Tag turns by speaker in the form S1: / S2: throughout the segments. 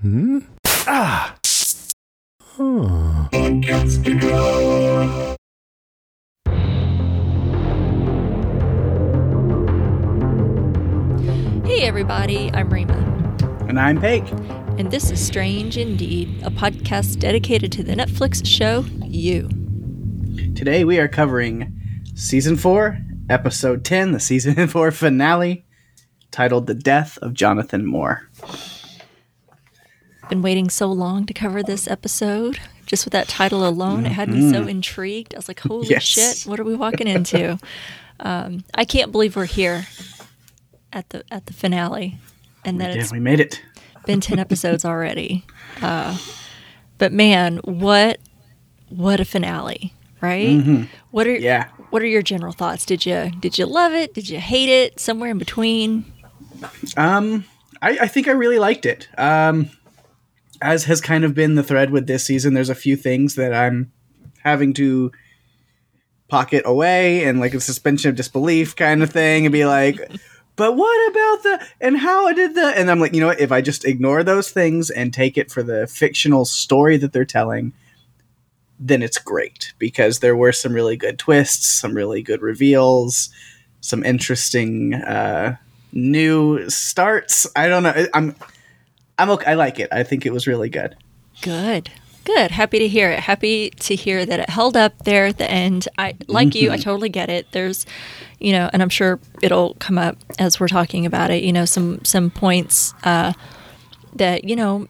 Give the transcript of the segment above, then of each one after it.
S1: Hmm? Ah! Huh.
S2: Hey everybody, I'm Rima,
S3: And I'm Pake.
S2: and this is Strange Indeed, a podcast dedicated to the Netflix show You.
S3: Today we are covering season 4, episode 10, the season 4 finale, titled The Death of Jonathan Moore.
S2: Been waiting so long to cover this episode. Just with that title alone, it had me so intrigued. I was like, holy
S3: Yes.
S2: shit, what are we walking into? um, I can't believe we're here at the at the finale. And that
S3: Yeah,
S2: it's
S3: we made it.
S2: been 10 episodes already. Uh, but man, what what a finale, right? What are
S3: Yeah.
S2: what are your general thoughts? Did you did you love it? Did you hate it? Somewhere in between?
S3: Um, I, I think I really liked it. Um, as has kind of been the thread with this season, there's a few things that I'm having to pocket away and like a suspension of disbelief kind of thing and be like, but what about the and how did the and I'm like, you know what, if I just ignore those things and take it for the fictional story that they're telling, then it's great because there were some really good twists, some really good reveals, some interesting uh new starts. I don't know. I'm I'm okay. I like it. I think it was really good.
S2: Good. Good. Happy to hear it. Happy to hear that it held up there at the end. I like you, I totally get it. There's you know, and I'm sure it'll come up as we're talking about it, you know, some some points uh that, you know,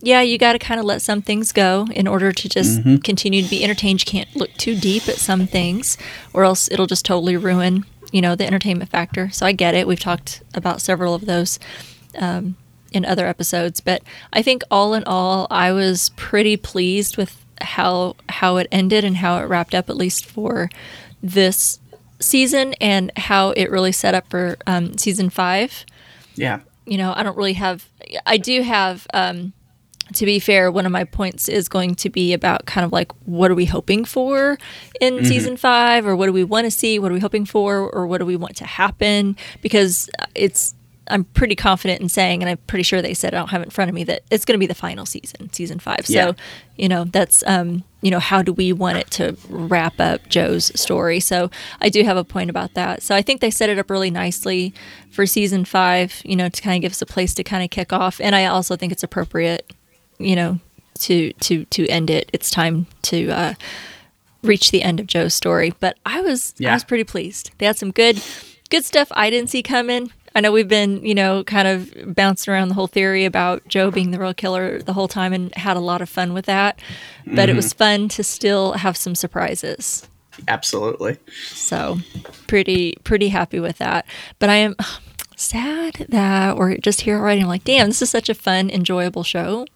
S2: yeah, you got to kind of let some things go in order to just continue to be entertained. You can't look too deep at some things, or else it'll just totally ruin, you know, the entertainment factor. So I get it. We've talked about several of those um, in other episodes, but I think all in all, I was pretty pleased with how how it ended and how it wrapped up, at least for this season, and how it really set up for um, season five
S3: Yeah.
S2: you know, I don't really have. I do have. Um, to be fair, one of my points is going to be about kind of like what are we hoping for in season five, or what do we want to see, what are we hoping for, or what do we want to happen? Because it's. I'm pretty confident in saying, and I'm pretty sure they said I don't have it in front of me that it's going to be the final season, season five. So, you know, that's um, you know, how do we want it to wrap up Joe's story? So I do have a point about that. So I think they set it up really nicely for season five, you know, to kind of give us a place to kind of kick off. And I also think it's appropriate, you know, to to to end it. It's time to uh reach the end of Joe's story. But I was I was pretty pleased. They had some good good stuff I didn't see coming. I know we've been, you know, kind of bouncing around the whole theory about Joe being the real killer the whole time and had a lot of fun with that. But it was mm-hmm. fun to still have some surprises.
S3: Absolutely.
S2: So pretty pretty happy with that. But I am sad that we're just here already. I'm like, damn, this is such a fun, enjoyable show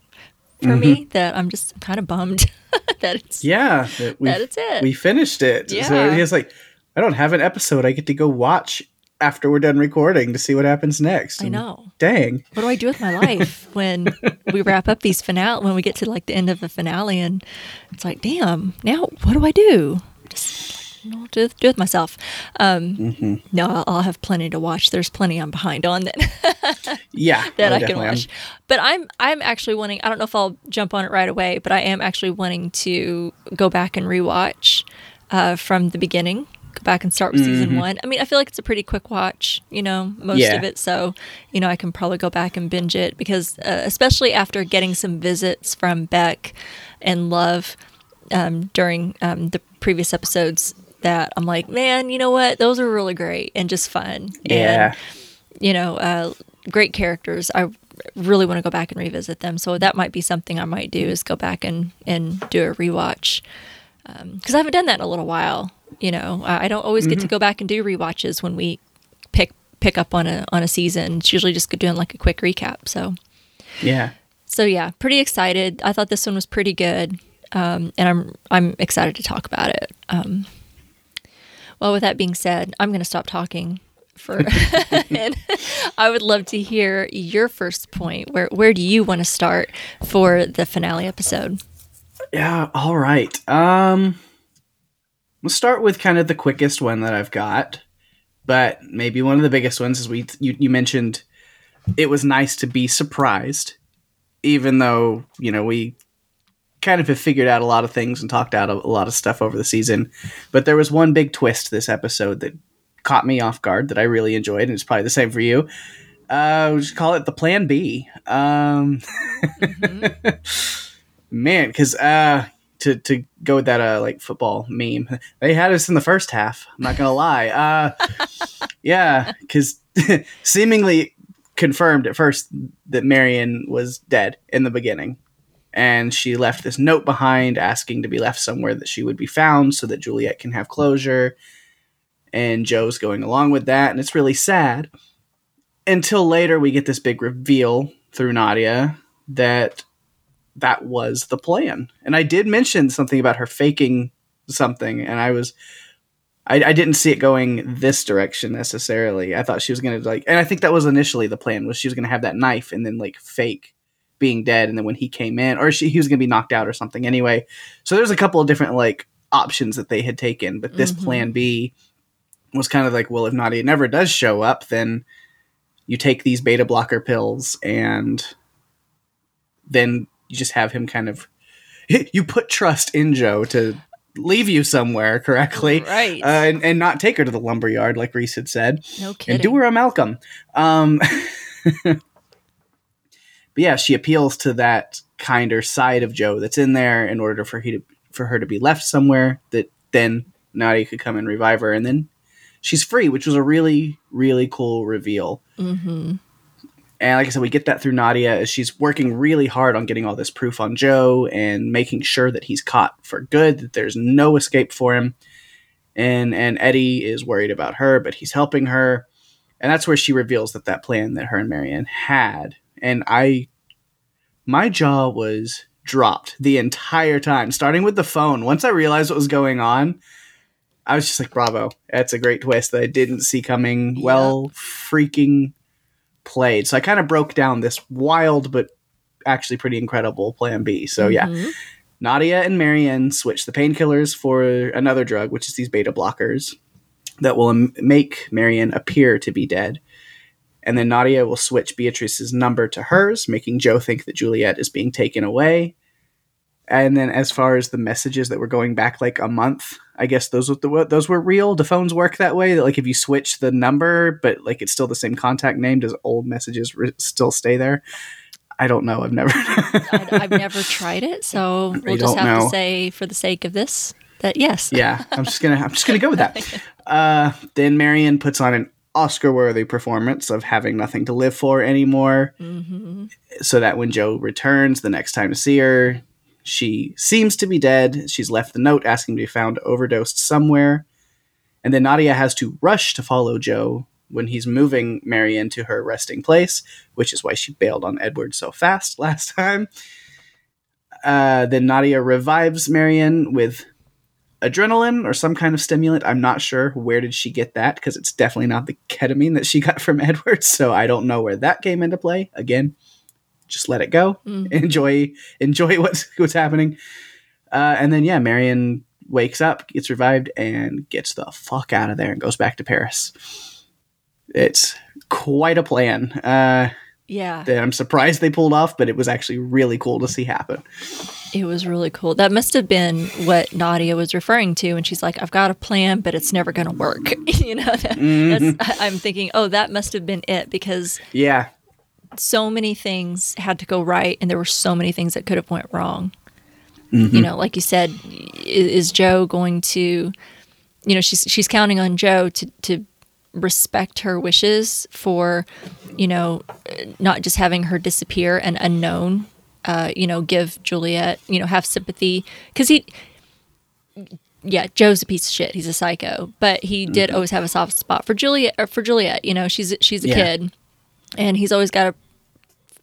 S2: for me mm-hmm. that I'm just kind of bummed that it's
S3: Yeah. That,
S2: That it's it.
S3: We finished it. So
S2: Yeah.
S3: it's like, I don't have an episode. I get to go watch after we're done recording to see what happens next.
S2: I know.
S3: Dang.
S2: What do I do with my life when we wrap up these finale when we get to like the end of the finale and it's like, damn, now what do I do? Just like, do, do with myself. Um, No, I'll, I'll have plenty to watch. There's plenty I'm behind on that.
S3: Yeah.
S2: that
S3: oh,
S2: I can watch. But I'm I'm actually wanting. I don't know if I'll jump on it right away, but I am actually wanting to go back and rewatch uh, from the beginning. Go back and start with season one. I mean, I feel like it's a pretty quick watch. You know, most
S3: Yeah.
S2: of it. So, you know, I can probably go back and binge it because, uh, especially after getting some visits from Beck and Love um, during um, the previous episodes. That I'm like, man, you know what? Those are really great and just fun.
S3: Yeah.
S2: And you know, uh, great characters. I really want to go back and revisit them. So that might be something I might do is go back and, and do a rewatch. Because I haven't done that in a little while. You know, I don't always get to go back and do rewatches when we pick pick up on a on a season. It's usually just doing like a quick recap. So
S3: Yeah.
S2: so yeah, pretty excited. I thought this one was pretty good, um, and I'm I'm excited to talk about it. Um, well, with that being said, I'm going to stop talking for, and I would love to hear your first point. Where where do you want to start for the finale episode?
S3: Yeah, all right. Um we'll start with kind of the quickest one that I've got, but maybe one of the biggest ones is we you, you mentioned it was nice to be surprised even though you know we kind of have figured out a lot of things and talked out a, a lot of stuff over the season. But there was one big twist this episode that caught me off guard that I really enjoyed, and it's probably the same for you. Uh, we just call it the Plan B. Um, man, because uh, to to go with that uh like football meme, they had us in the first half. I'm not gonna lie. Uh, yeah, because seemingly confirmed at first that Marienne was dead in the beginning. And she left this note behind asking to be left somewhere that she would be found so that Juliet can have closure. And Joe's going along with that, and it's really sad. Until later, we get this big reveal through Nadia that that was the plan. And I did mention something about her faking something, and I was I, I didn't see it going this direction necessarily. I thought she was gonna like, and I think that was initially the plan was she was gonna have that knife and then like fake being dead, and then when he came in, or she he was gonna be knocked out or something. Anyway, so there's a couple of different like options that they had taken, but this
S2: Mhm.
S3: plan B was kind of like, well, if Nadia never does show up, then you take these beta blocker pills and then you just have him kind of you put trust in Joe to leave you somewhere correctly
S2: Right.
S3: uh, and, and not take her to the lumberyard like Rhys had said
S2: no kidding.
S3: and do her a Malcolm. Um, but yeah, she appeals to that kinder side of Joe that's in there in order for he to for her to be left somewhere that then Nadia could come and revive her, and then she's free, which was a really really cool reveal.
S2: hmm
S3: And like I said, we get that through Nadia as she's working really hard on getting all this proof on Joe and making sure that he's caught for good, that there's no escape for him. And and Eddie is worried about her, but he's helping her. And that's where she reveals that that plan that her and Marienne had. And I my jaw was dropped the entire time, starting with the phone. Once I realized what was going on, I was just like, bravo. That's a great twist that I didn't see coming. Well, freaking played. So I kind of broke down this wild but actually pretty incredible plan B. So yeah,
S2: Mhm.
S3: Nadia and Marienne switch the painkillers for another drug, which is these beta blockers that will m- make Marienne appear to be dead. And then Nadia will switch Beatrice's number to hers, making Joe think that Juliet is being taken away. And then, as far as the messages that were going back like a month, I guess those were the, those were real. Do phones work that way? That like if you switch the number, but like it's still the same contact name, does old messages re- still stay there? I don't know. I've never.
S2: I, I've never tried it, so we'll just have
S3: know.
S2: to say, for the sake of this, that yes.
S3: yeah, I'm just gonna I'm just gonna go with that. Uh, then Marienne puts on an Oscar-worthy performance of having nothing to live for anymore,
S2: hmm
S3: so that when Joe returns the next time to see her, she seems to be dead. She's left the note asking to be found overdosed somewhere, and then Nadia has to rush to follow Joe when he's moving Marienne to her resting place, which is why she bailed on Edward so fast last time. Uh, then Nadia revives Marienne with adrenaline or some kind of stimulant. I'm not sure where did she get that because it's definitely not the ketamine that she got from Edward. So I don't know where that came into play. Again, just let it go.
S2: Mm.
S3: Enjoy enjoy what's what's happening. Uh, and then yeah, Marienne wakes up, gets revived, and gets the fuck out of there and goes back to Paris. It's quite a plan. Uh,
S2: Yeah,
S3: that I'm surprised they pulled off, but it was actually really cool to see happen.
S2: it was really cool. That must have been what Nadia was referring to, and she's like, "I've got a plan, but it's never going to work." you know,
S3: Mm-hmm.
S2: That's, I'm thinking, oh, that must have been it because
S3: Yeah,
S2: so many things had to go right, and there were so many things that could have went wrong.
S3: Mm-hmm.
S2: You know, like you said, is Joe going to? You know, she's she's counting on Joe to to respect her wishes for, you know, not just having her disappear and unknown. Uh, you know, give Juliet, you know, have sympathy because he. Yeah, Joe's a piece of shit. He's a psycho, but he did always have a soft spot for Juliet. Or for Juliet, you know, she's she's a
S3: Yeah.
S2: kid, and he's always got a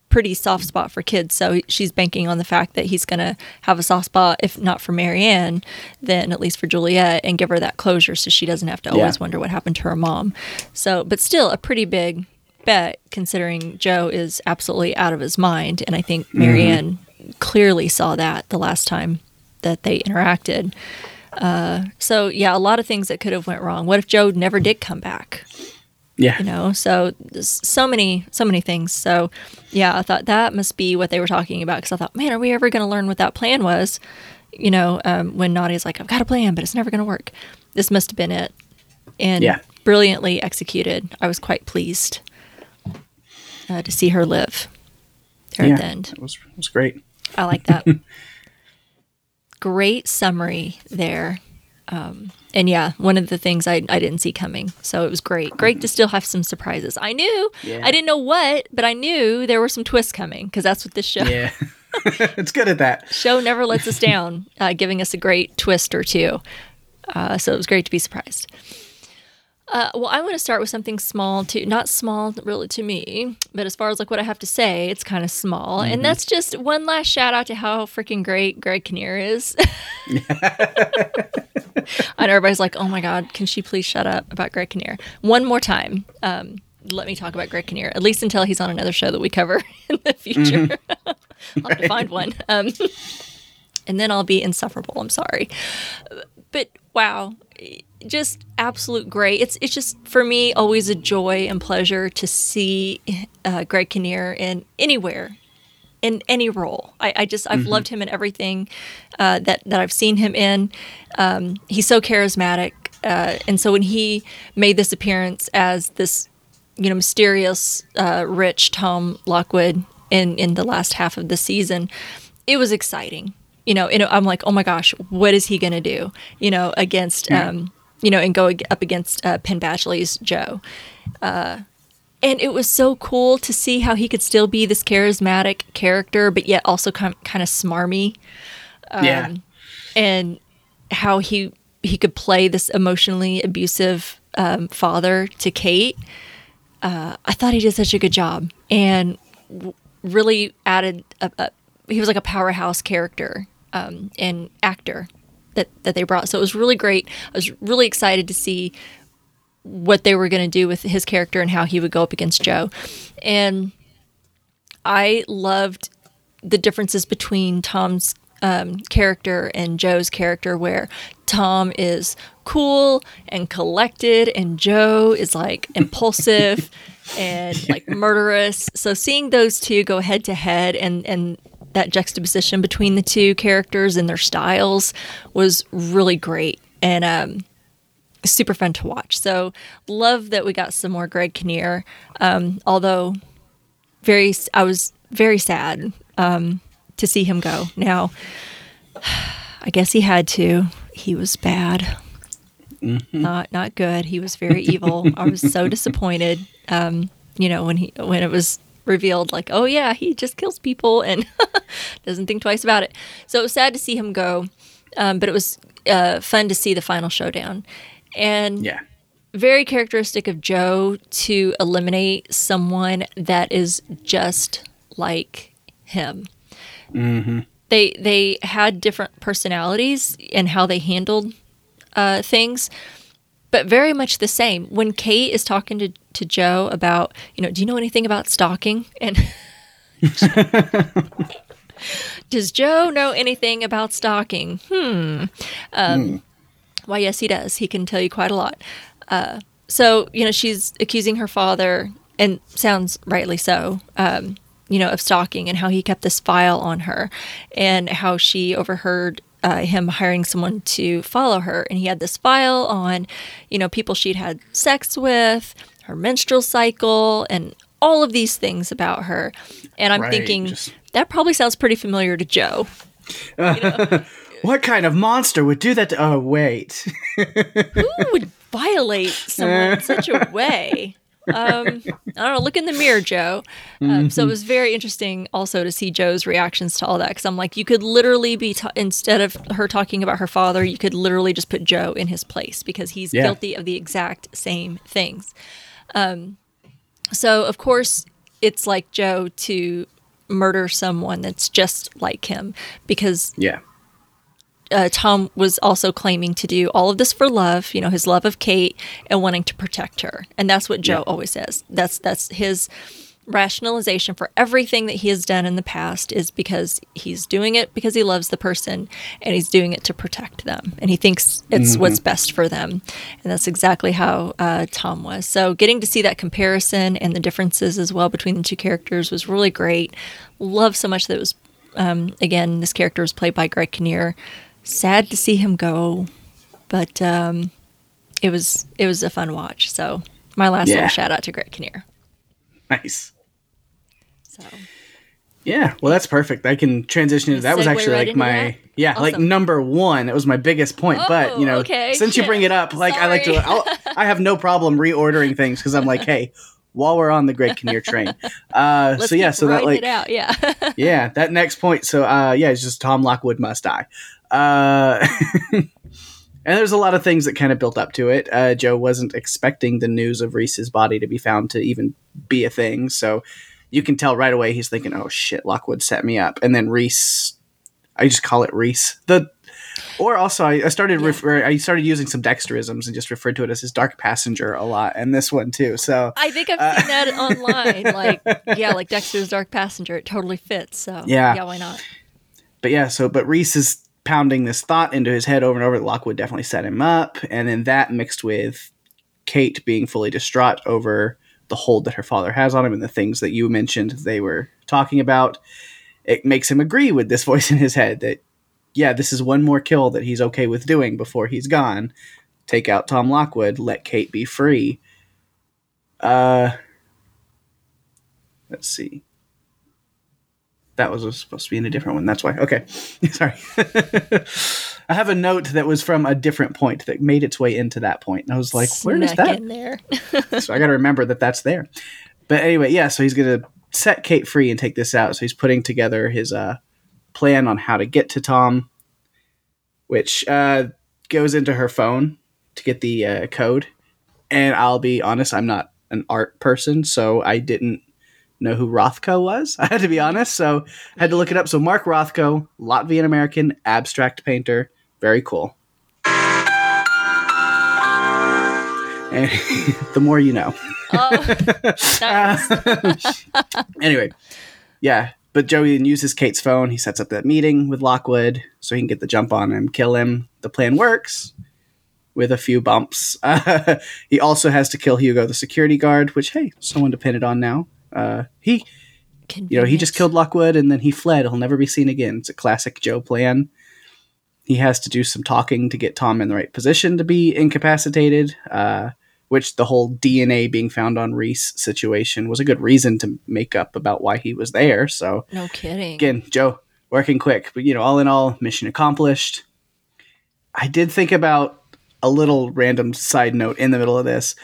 S2: pretty soft spot for kids. So she's banking on the fact that he's going to have a soft spot, if not for Marienne, then at least for Juliet, and give her that closure so she doesn't have to always
S3: Yeah.
S2: wonder what happened to her mom. So, but still a pretty big bet considering Joe is absolutely out of his mind. And I think Marienne clearly saw that the last time that they interacted. Uh, so yeah, a lot of things that could have went wrong. What if Joe never did come back?
S3: Yeah.
S2: you know so so many so many things so yeah i thought that must be what they were talking about because i thought man are we ever going to learn what that plan was you know um, when Nadia's like i've got a plan but it's never going to work this must have been it and
S3: Yeah.
S2: brilliantly executed i was quite pleased uh, to see her live there
S3: yeah.
S2: at the end
S3: It was, it was great.
S2: I like that. Great summary there. Um, and yeah, one of the things I, I didn't see coming. So it was great. Great to still have some surprises. I knew,
S3: Yeah.
S2: I didn't know what, but I knew there were some twists coming because that's what this show
S3: Yeah. it's good at that.
S2: show never lets us down, uh, giving us a great twist or two. Uh, so it was great to be surprised. Uh, well, I want to start with something small too. Not small really to me, but as far as like what I have to say, it's kind of small. And that's just one last shout out to how freaking great Greg Kinnear is. I know everybody's like, oh my God, can she please shut up about Greg Kinnear? One more time. Um, let me talk about Greg Kinnear, at least until he's on another show that we cover in the future. I'll have to find one. Um, and then I'll be insufferable. I'm sorry. But wow, just absolute great. It's it's just for me always a joy and pleasure to see uh, Greg Kinnear in anywhere, in any role. I, I just I've loved him in everything uh, that that I've seen him in. Um, he's so charismatic, uh, and so when he made this appearance as this, you know, mysterious, uh, rich Tom Lockwood in in the last half of the season, it was exciting. You know, and I'm like, oh my gosh, what is he gonna do? You know, against um, you know, and go up against uh, Penn Badgley's Joe and it was so cool to see how he could still be this charismatic character, but yet also kind kind of smarmy,
S3: yeah.
S2: and how he he could play this emotionally abusive um, father to Kate. Uh, I thought he did such a good job, and w- really added. A, a, he was like a powerhouse character um, and actor that that they brought. So it was really great. I was really excited to see what they were going to do with his character and how he would go up against Joe. And I loved the differences between Tom's um, character and Joe's character, where Tom is cool and collected, and Joe is like impulsive and like murderous. So seeing those two go head to head and and that juxtaposition between the two characters and their styles was really great and um, super fun to watch. So love that we got some more Greg Kinnear. Um, although very, I was very sad um, to see him go. Now, I guess he had to. He was bad. Not not good. He was very evil. I was so disappointed. Um, you know when he when it was revealed like oh yeah he just kills people and doesn't think twice about it. So it was sad to see him go, um, but it was uh, fun to see the final showdown. And
S3: Yeah.
S2: very characteristic of Joe to eliminate someone that is just like him. They they had different personalities and how they handled uh, things, but very much the same. When Kate is talking to, to Joe about, you know, do you know anything about stalking? And does Joe know anything about stalking? Hmm. Um, Why, yes, he does. He can tell you quite a lot. Uh, so, you know, she's accusing her father, and sounds rightly so, um, you know, of stalking and how he kept this file on her and how she overheard uh, him hiring someone to follow her. And he had this file on, you know, people she'd had sex with, her menstrual cycle, and all of these things about her. And I'm
S3: Right,
S2: thinking,
S3: just-
S2: that probably sounds pretty familiar to Joe.
S3: What kind of monster would do that to Oh wait.
S2: who would violate someone in such a way? Um, I don't know. Look in the mirror, Joe. Um, so it was very interesting also to see Joe's reactions to all that because I'm like, you could literally be ta- instead of her talking about her father, you could literally just put Joe in his place because he's
S3: Yeah.
S2: guilty of the exact same things. Um, so of course, it's like Joe to murder someone that's just like him because
S3: yeah.
S2: Uh, Tom was also claiming to do all of this for love, you know, his love of Kate and wanting to protect her, and that's what Joe
S3: Yeah.
S2: always says. That's that's his rationalization for everything that he has done in the past is because he's doing it because he loves the person and he's doing it to protect them. And he thinks it's what's best for them. And that's exactly how uh, tom was. So getting to see that comparison and the differences as well between the two characters was really great. Love so much that it was um, again this character was played by greg kinnear sad to see him go but um, it was it was a fun watch so my last
S3: Yeah.
S2: little shout out to greg kinnear
S3: Nice.
S2: so
S3: Yeah, well, that's perfect. I can transition into that. Was actually
S2: right
S3: like my
S2: that?
S3: yeah, like number one. That was my biggest point. but you
S2: Oh,
S3: know,
S2: okay,
S3: since you bring it up, like I like to, I'll, I have no problem reordering things because I'm like, hey, while we're on the Greg Kinnear train. Uh, so yeah, so that like
S2: it yeah
S3: yeah, that next point. So uh, yeah, it's just Tom Lockwood must die. Uh, and there's a lot of things that kind of built up to it. Uh, Joe wasn't expecting the news of Rhys's body to be found to even be a thing, so you can tell right away he's thinking, "Oh shit, Lockwood set me up." And then Rhys, I just call it Rhys. The or also I, I started
S2: Yeah.
S3: refer, I started using some Dexterisms and just referred to it as his dark passenger a lot, and this one too. So
S2: I think I've
S3: Uh,
S2: seen that online. Like, yeah, like Dexter's Dark Passenger. It totally fits. So,
S3: Yeah.
S2: yeah, why not?
S3: but yeah, so but Rhys is pounding this thought into his head over and over that Lockwood definitely set him up, and then that mixed with Kate being fully distraught over the hold that her father has on him and the things that you mentioned they were talking about, it makes him agree with this voice in his head that yeah, this is one more kill that he's okay with doing before he's gone. Take out Tom Lockwood, let Kate be free. Uh let's see. That was supposed to be in a different one. That's why. Okay. Sorry. I have a note that was from a different point that made its way into that point. And I was like, where is that?
S2: in there?
S3: so I got to remember that that's there. But anyway, yeah, so he's going to set Kate free and take this out. So he's putting together his uh, plan on how to get to Tom, which uh, goes into her phone to get the uh, code. And I'll be honest, I'm not an art person, so I didn't know who Rothko was. I had to be honest, so I had to look it up. So Mark Rothko, Latvian American abstract painter, very cool. And the more you know.
S2: oh, nice.
S3: anyway, yeah. But Joey then uses Kate's phone. He sets up that meeting with Lockwood so he can get the jump on him, kill him. The plan works with a few bumps. Uh, he also has to kill Hugo, the security guard, which, hey, someone depended on now. Uh, he, you know, he just killed Lockwood and then he fled. He'll never be seen again. It's a classic Joe plan. He has to do some talking to get Tom in the right position to be incapacitated. Uh, which the whole DNA being found on Rhys situation was a good reason to make up about why he was there. So
S2: No kidding.
S3: again, Joe working quick, but you know, all in all, mission accomplished. I did think about a little random side note in the middle of this.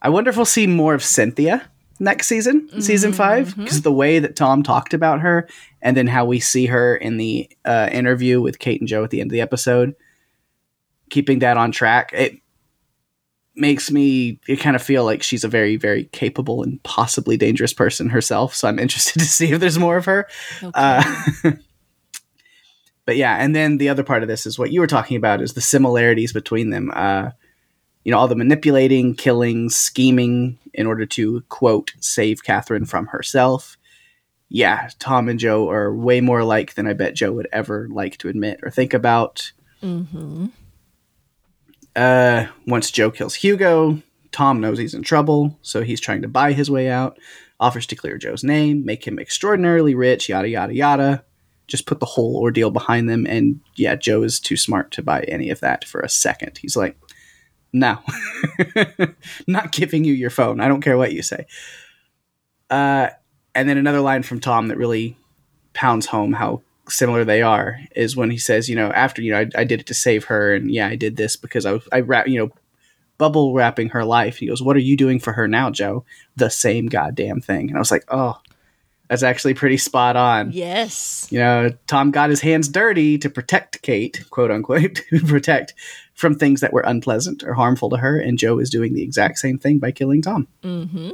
S3: I wonder if we'll see more of Cynthia next season, season five, because the way that Tom talked about her, and then how we see her in the uh, interview with Kate and Joe at the end of the episode, keeping that on track, it makes me it kind of feel like she's a very very capable and possibly dangerous person herself so i'm interested to see if there's more of her.
S2: No
S3: uh, but yeah and then the other part of this is what you were talking about is the similarities between them. Uh, you know all the manipulating killing scheming in order to quote save catherine from herself yeah tom and joe are way more alike than i bet joe would ever like to admit or think about
S2: Mhm.
S3: uh, once Joe kills Hugo, Tom knows he's in trouble, so he's trying to buy his way out. Offers to clear Joe's name, make him extraordinarily rich, yada yada yada. Just put the whole ordeal behind them, and yeah, Joe is too smart to buy any of that for a second. He's like, "No, not giving you your phone. I don't care what you say." Uh, and then another line from Tom that really pounds home how similar they are is when he says, you know, after you know, I, I did it to save her, and yeah, I did this because I was I wrap, you know, bubble wrapping her life. He goes, "What are you doing for her now, Joe?" The same goddamn thing, and I was like, oh, that's actually pretty spot on.
S2: Yes.
S3: You know, Tom got his hands dirty to protect Kate, quote unquote, to protect from things that were unpleasant or harmful to her, and Joe is doing the exact same thing by killing Tom.
S2: Mm-hmm.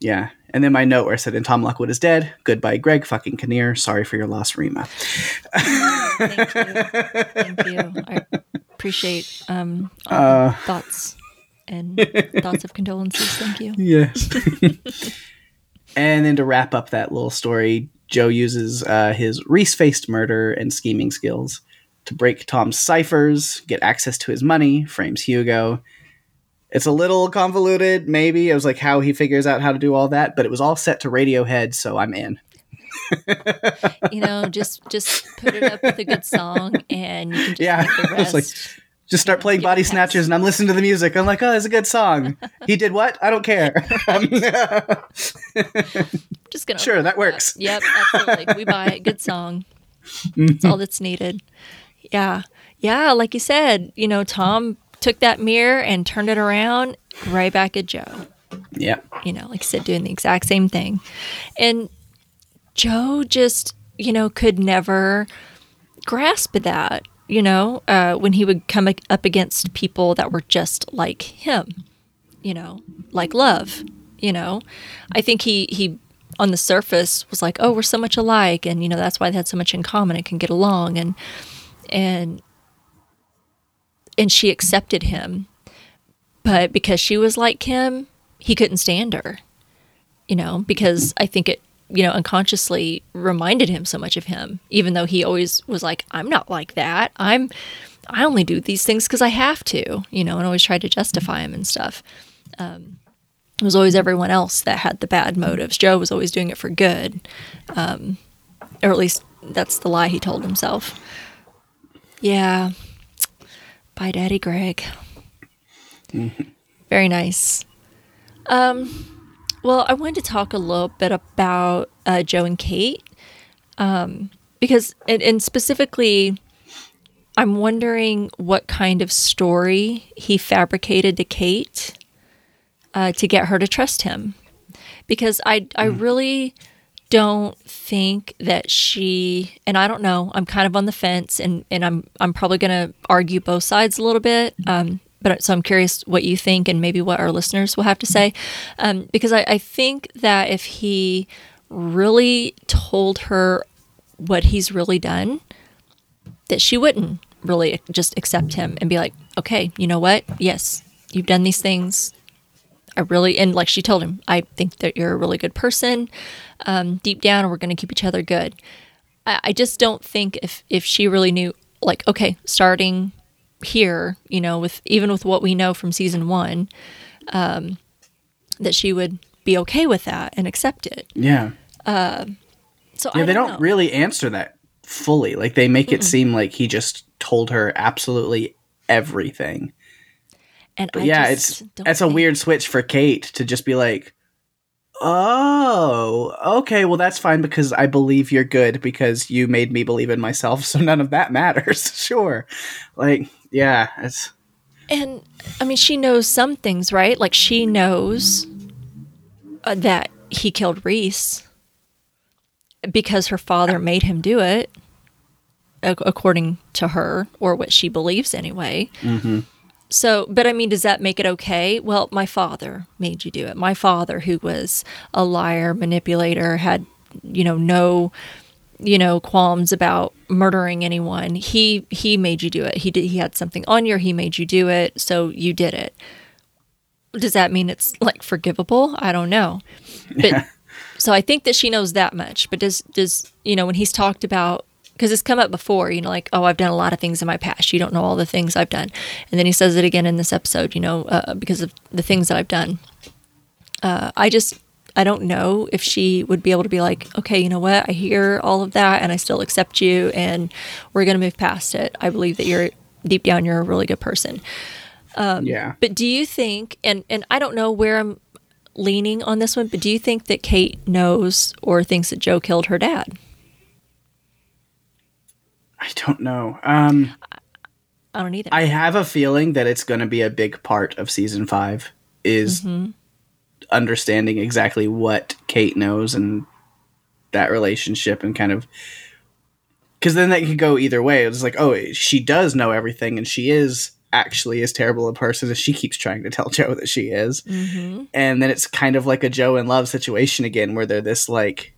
S3: Yeah. And then my note where I said, and Tom Lockwood is dead. Goodbye, Greg fucking Kinnear. Sorry for your loss, Rima.
S2: Thank you. Thank you. I appreciate um, all
S3: Uh.
S2: thoughts and thoughts of condolences. Thank you.
S3: Yes. And then to wrap up that little story, Joe uses uh, his Rhys faced murder and scheming skills to break Tom's ciphers, get access to his money, frames Hugo. It's a little convoluted, maybe. It was like how he figures out how to do all that, but it was all set to Radiohead, so I'm in.
S2: you know, just just put it up with a good song, and you can just
S3: Yeah,
S2: the
S3: I was
S2: rest.
S3: like, Just start playing Body. Snatchers, and I'm listening to the music. I'm like, oh, it's a good song. he did what? I don't care.
S2: just gonna
S3: sure, that uh, works.
S2: Yep, absolutely. we buy it. Good song. That's all that's needed. Yeah. Yeah, like you said, you know, Tom took that mirror and turned it around right back at Joe.
S3: yeah.
S2: You know, like said, doing the exact same thing. And Joe just, you know, could never grasp that, you know, uh, when he would come up against people that were just like him, you know, like love, you know. I think he, he, on the surface was like, oh, we're so much alike. And, you know, that's why they had so much in common and can get along. And, and, and she accepted him. But because she was like him, he couldn't stand her you know, because I think it, you know, unconsciously reminded him so much of him, even though he always was like, I'm not like that. I'm, I only do these things because I have to, you know, and always tried to justify him and stuff. Um, it was always everyone else that had the bad motives. Joe was always doing it for good. Um, or at least that's the lie he told himself. Yeah. Bye, Daddy Greg. Very nice. Well, I wanted to talk a little bit about uh, Joe and Kate, um, because and, and specifically, I'm wondering what kind of story he fabricated to Kate uh, to get her to trust him, because I I really don't think that she and I don't know. I'm kind of on the fence, and and I'm I'm probably going to argue both sides a little bit. Um, but so I'm curious what you think and maybe what our listeners will have to say, um, because I, I think that if he really told her what he's really done, that she wouldn't really just accept him and be like, okay, you know what? Yes, you've done these things. I really, and like she told him, I think that you're a really good person. Um, deep down, we're going to keep each other good. I, I just don't think if if she really knew, like, okay, starting here, you know, with even with what we know from season one, um, that she would be okay with that and accept it.
S3: Yeah.
S2: So
S3: Yeah,
S2: I
S3: they
S2: don't,
S3: don't
S2: know.
S3: really answer that fully. Like they make it seem like he just told her absolutely everything.
S2: And
S3: But
S2: I
S3: yeah,
S2: just
S3: it's
S2: don't
S3: that's a weird switch for Kate to just be like, "Oh, okay, well that's fine because I believe you're good because you made me believe in myself, so none of that matters." sure. Like, yeah, it's
S2: And I mean, she knows some things, right? Like she knows uh, that he killed Rhys because her father made him do it, according to her, or what she believes anyway. So, but I mean, does that make it okay? Well, my father made you do it. My father, who was a liar, manipulator, had, you know, no, you know, qualms about murdering anyone. He he made you do it. He did. He had something on you. He made you do it. So you did it. Does that mean it's like forgivable? I don't know. But so I think that she knows that much. But does does you know when he's talked about because it's come up before, you know, like oh I've done a lot of things in my past. You don't know all the things I've done, and then he says it again in this episode. You know, uh, because of the things that I've done. Uh, I just I don't know if she would be able to be like, okay, you know what? I hear all of that, and I still accept you, and we're gonna move past it. I believe that you're deep down, you're a really good person.
S3: yeah.
S2: But do you think, and and I don't know where I'm leaning on this one, but do you think that Kate knows or thinks that Joe killed her dad?
S3: I don't know. Um
S2: I don't either.
S3: I have a feeling that it's going to be a big part of season 5 is understanding exactly what Kate knows and that relationship and kind of because then that could go either way. It's like, oh, she does know everything, and she is actually as terrible a person as she keeps trying to tell Joe that she is.
S2: hmm
S3: And then it's kind of like a Joe and Love situation again, where they're this like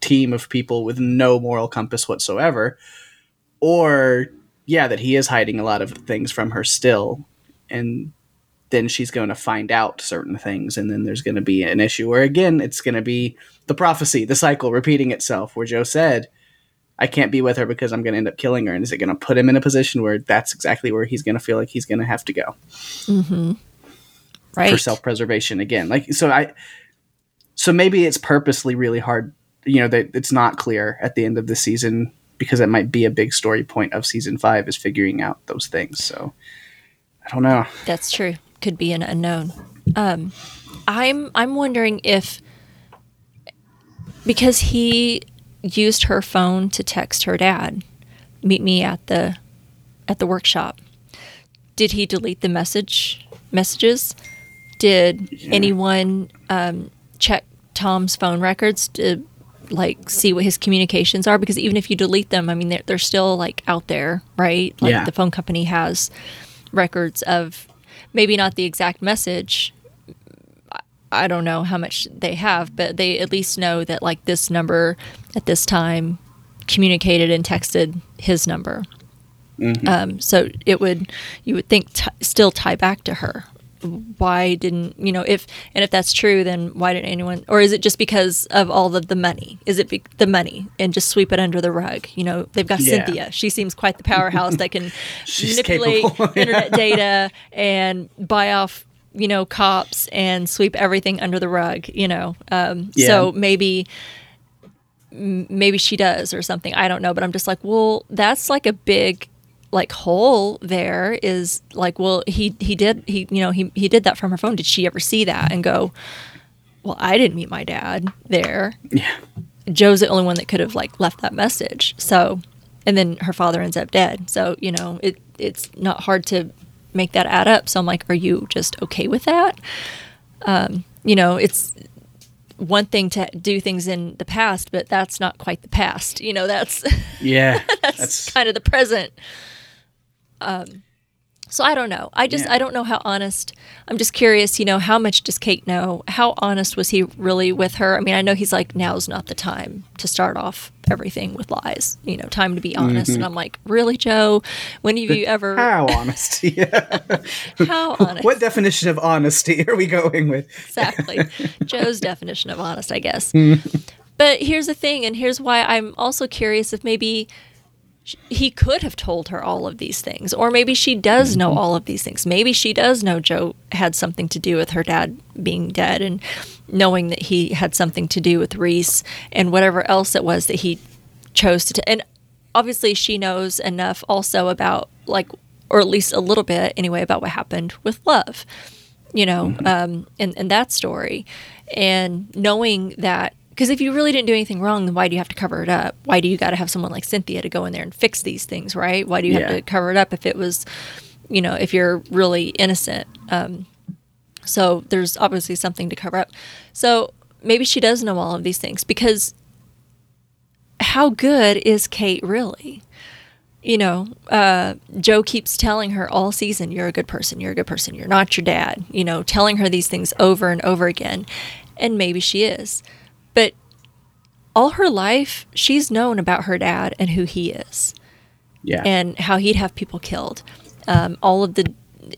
S3: team of people with no moral compass whatsoever, or yeah, that he is hiding a lot of things from her still, and then she's going to find out certain things and then there's going to be an issue where again it's going to be the prophecy the cycle repeating itself where joe said i can't be with her because i'm going to end up killing her. And is it going to put him in a position where that's exactly where he's going to feel like he's going to have to go? Mm-hmm.
S2: Right
S3: for self-preservation again. Like so i so maybe it's purposely really hard you know that it's not clear at the end of the season because it might be a big story point of season five is figuring out those things so i don't know
S2: That's true. Could be an unknown. Um, I'm I'm wondering if because he used her phone to text her dad, meet me at the at the workshop. Did he delete the message messages? Did anyone um, check Tom's phone records to like see what his communications are? Because even if you delete them, I mean they're, they're still like out there, right? Like
S3: Yeah.
S2: the phone company has records of maybe not the exact message. I- don't know how much they have, but they at least know that like this number at this time communicated and texted his number. Um, so it would you would think t- still tie back to her. Why didn't you know if and if that's true, then why didn't anyone? Or is it just because of all of the money? Is it be, the money and just sweep it under the rug? You know they've got
S3: Yeah.
S2: Cynthia. She seems quite the powerhouse that can manipulate
S3: capable, yeah.
S2: internet data and buy off you know cops and sweep everything under the rug you know um,
S3: Yeah.
S2: so maybe maybe she does or something i don't know but i'm just like well that's like a big like hole there is like well he he did he you know he he did that from her phone did she ever see that and go well i didn't meet my dad there
S3: yeah
S2: Joe's the only one that could have like left that message. So, and then her father ends up dead. So you know, it it's not hard to make that add up. So I'm like, are you just okay with that? Um, you know, it's one thing to do things in the past, but that's not quite the past. You know, that's
S3: yeah
S2: that's,
S3: that's
S2: kind of the present. Um, so I don't know. I just
S3: Yeah.
S2: I don't know how honest. I'm just curious. You know, how much does Kate know? How honest was he really with her? I mean, I know he's like, now's not the time to start off everything with lies. You know, time to be honest. And I'm like, really, Joe? When have you ever?
S3: how honest yeah
S2: How honest?
S3: what definition of honesty are we going with
S2: exactly. Joe's definition of honest, I guess. but here's the thing, and here's why I'm also curious if maybe he could have told her all of these things, or maybe she does know all of these things. Maybe she does know Joe had something to do with her dad being dead, and knowing that he had something to do with Rhys and whatever else it was that he chose to. T- and obviously, she knows enough also about like, or at least a little bit anyway, about what happened with Love you know, um, and, and that story. And knowing that, because if you really didn't do anything wrong, then why do you have to cover it up? Why do you got to have someone like Cynthia to go in there and fix these things, right? Why do you have to cover it up if it was, you know, if you're really innocent? Um, so there's obviously something to cover up. So maybe she does know all of these things because how good is Kate really? you know, uh, Joe keeps telling her all season, "You're a good person. You're a good person. You're not your dad." You know, telling her these things over and over again, and maybe she is, but all her life she's known about her dad and who he is,
S3: yeah
S2: and how he'd have people killed, um, all of the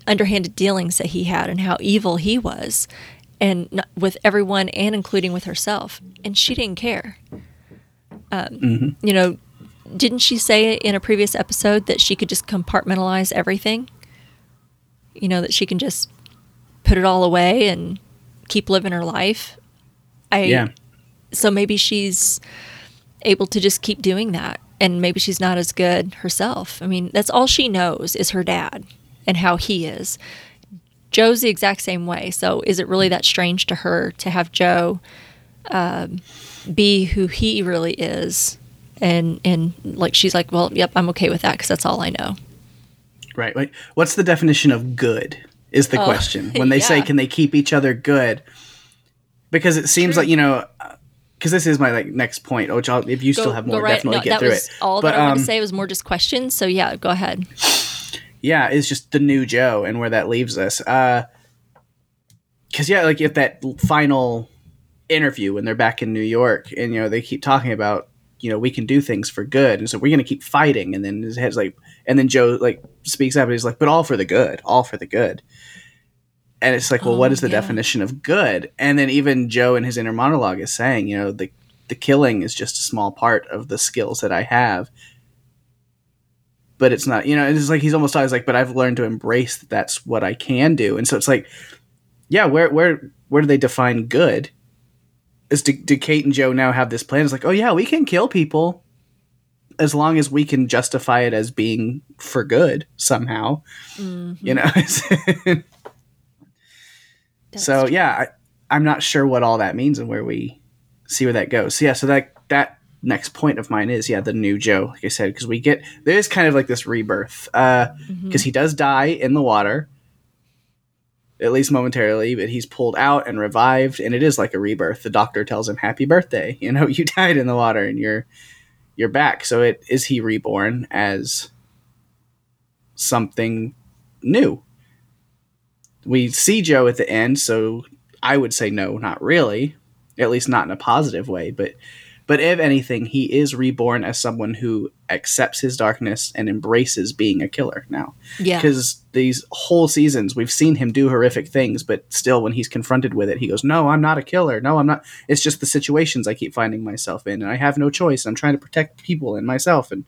S2: underhanded dealings that he had, and how evil he was, and not, with everyone and including with herself, and she didn't care. Um, You know, didn't she say in a previous episode that she could just compartmentalize everything? You know, that she can just put it all away and keep living her life. I
S3: yeah
S2: so maybe she's able to just keep doing that and maybe she's not as good herself. I mean, that's all she knows is her dad and how he is. Joe's the exact same way. So is it really that strange to her to have Joe um, be who he really is? And and like she's like, well, yep, I'm okay with that because that's all I know.
S3: Right. Like, what's the definition of good? Is the question when they say,
S2: Oh,
S3: "Can they keep each other good?" Because it seems like you know, because this is my like next point, which I'll, if you still have more, definitely
S2: no,
S3: get through it.
S2: all
S3: but
S2: that I wanted
S3: um,
S2: to say was more just questions. So yeah, go ahead.
S3: yeah, it's just the new Joe and where that leaves us. Uh, because yeah, like if that final interview when they're back in New York and you know they keep talking about you know we can do things for good and so we're gonna keep fighting and then his head's like and then Joe like speaks up and he's like but all for the good, all for the good. And it's like, well, what
S2: Oh,
S3: is the
S2: yeah.
S3: definition of good? And then even Joe in his inner monologue is saying, you know, the the killing is just a small part of the skills that I have. But it's not, you know, it's like he's almost always like, but I've learned to embrace that that's what I can do. And so it's like, yeah, where where where do they define good? Is do, do Kate and Joe now have this plan? It's like, oh yeah, we can kill people as long as we can justify it as being for good somehow. Mm-hmm. You know.
S2: That's
S3: so
S2: true.
S3: yeah, I, I'm not sure what all that means and where we see where that goes. So yeah, so that that next point of mine is yeah the new Joe, like I said, because we get there is kind of like this rebirth because
S2: Mm-hmm.
S3: he does die in the water. At least momentarily, but he's pulled out and revived, and it is like a rebirth. The doctor tells him, "Happy birthday! You know, you died in the water, and you're you're back." So, it is he reborn as something new? We see Joe at the end, so I would say no, not really. At least not in a positive way, but but if anything, he is reborn as someone who accepts his darkness and embraces being a killer now.
S2: Yeah.
S3: Because these whole seasons, we've seen him do horrific things, but still, when he's confronted with it, he goes, "No, I'm not a killer. No, I'm not. It's just the situations I keep finding myself in, and I have no choice. I'm trying to protect people and myself." And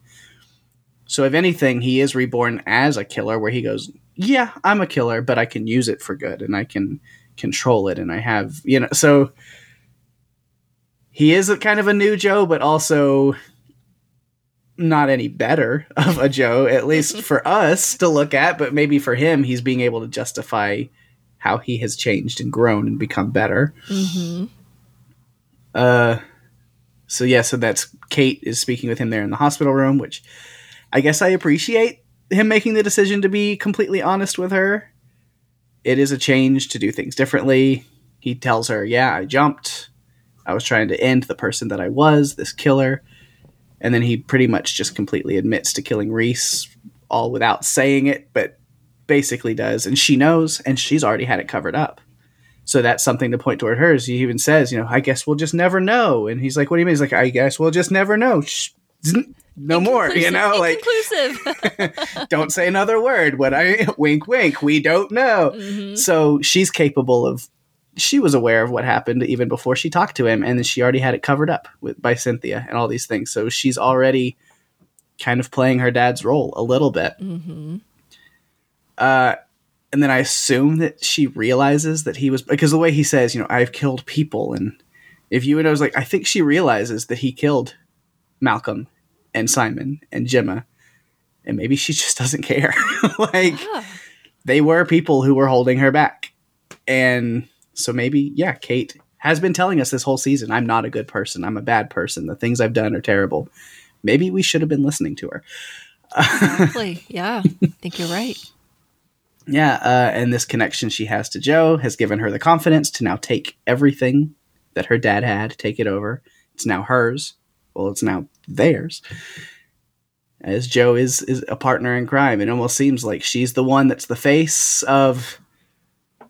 S3: so, if anything, he is reborn as a killer, where he goes, "Yeah, I'm a killer, but I can use it for good, and I can control it, and I have, you know." So he is a kind of a new Joe, but also not any better of a Joe, at least for us to look at, but maybe for him, he's being able to justify how he has changed and grown and become better.
S2: hmm
S3: Uh, so yeah, so that's Kate is speaking with him there in the hospital room, which I guess I appreciate him making the decision to be completely honest with her. It is a change to do things differently. He tells her, "Yeah, I jumped. I was trying to end the person that I was, this killer." And then he pretty much just completely admits to killing Rhys, all without saying it, but basically does. And she knows, and she's already had it covered up. So that's something to point toward her. He even says, you know, I guess we'll just never know. And he's like, what do you mean? He's like, I guess we'll just never know. No more, you know, like don't say another word. When I wink, wink, we don't know.
S2: Mhm.
S3: So she's capable of. She was aware of what happened even before she talked to him, and she already had it covered up with by Cynthia and all these things. So she's already kind of playing her dad's role a little bit.
S2: Mhm.
S3: Uh, and then I assume that she realizes that he was because the way he says, you know, I've killed people, and if you and I was like, I think she realizes that he killed Malcolm and Simon and Gemma, and maybe she just doesn't care. like
S2: Yeah.
S3: they were people who were holding her back, and so maybe yeah, Kate has been telling us this whole season, I'm not a good person, I'm a bad person, the things I've done are terrible. Maybe we should have been listening to her.
S2: Exactly. Yeah. I think you're right.
S3: Yeah, uh, and this connection she has to Joe has given her the confidence to now take everything that her dad had, take it over. It's now hers. Well, it's now theirs. As Joe is is a partner in crime, it almost seems like she's the one that's the face of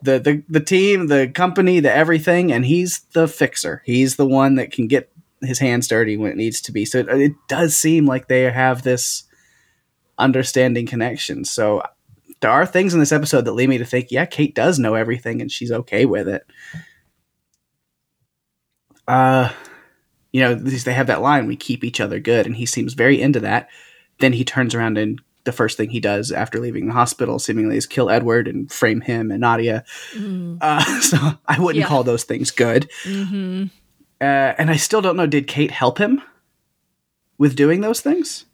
S3: the the the team, the company, the everything, and he's the fixer. He's the one that can get his hands dirty when it needs to be. So it, it does seem like they have this understanding connection. So there are things in this episode that lead me to think, yeah, Kate does know everything and she's okay with it. Uh, you know, they have that line, we keep each other good, and he seems very into that. Then he turns around and the first thing he does after leaving the hospital seemingly is kill Edward and frame him and Nadia.
S2: Mm.
S3: Uh, so I wouldn't
S2: Yeah.
S3: call those things good.
S2: hmm
S3: Uh, and I still don't know, did Kate help him with doing those things?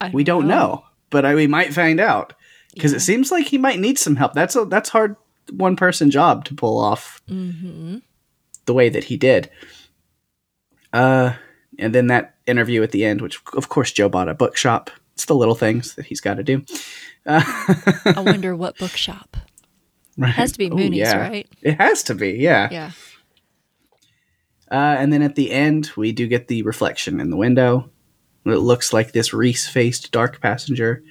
S2: I
S3: We don't know, but I, we might find out because
S2: Yeah.
S3: it seems like he might need some help. That's a that's hard one person job to pull off
S2: hmm
S3: the way that he did. Uh, and then that interview at the end, which of course Joe bought a bookshop. It's the little things that he's got to do. Uh,
S2: I wonder what bookshop.
S3: right.
S2: Has to be
S3: Ooh,
S2: Mooney's,
S3: yeah.
S2: right?
S3: It has to be, yeah.
S2: Yeah.
S3: Uh, and then at the end, we do get the reflection in the window. It looks like this Rhys faced dark passenger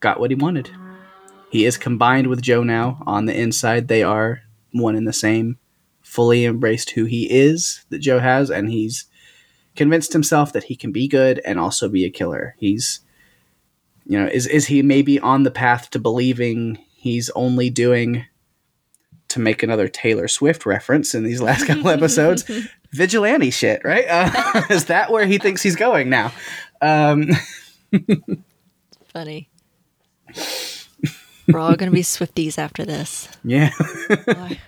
S3: got what he wanted. He is combined with Joe now. On the inside, they are one and the same. Fully embraced who he is that Joe has, and he's convinced himself that he can be good and also be a killer. He's, you know, is, is he maybe on the path to believing he's only doing to make another Taylor Swift reference in these last couple episodes, vigilante shit, right? Uh, is that where he thinks he's going now? Um,
S2: Funny. We're all going to be Swifties after this.
S3: yeah,
S2: Well, I-